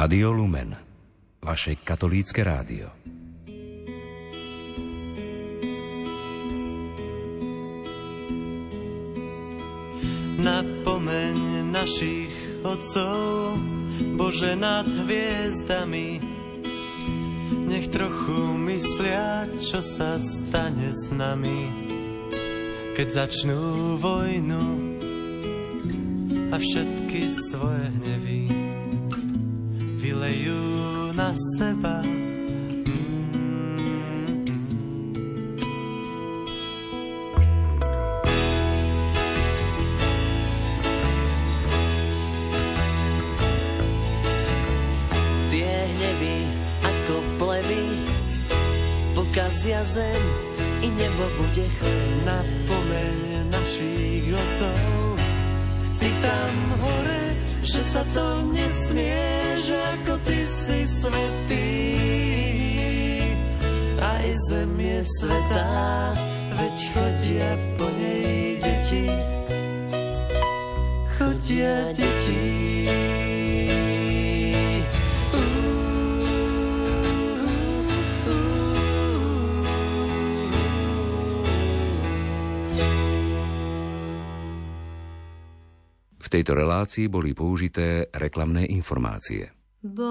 Rádio Lumen. Vaše katolícke rádio. Napomeň našich otcov, Bože nad hviezdami, nech trochu myslia, čo sa stane s nami, keď začnú vojnu a všetky svoje hnevy seba. Tejto relácii boli použité reklamné informácie.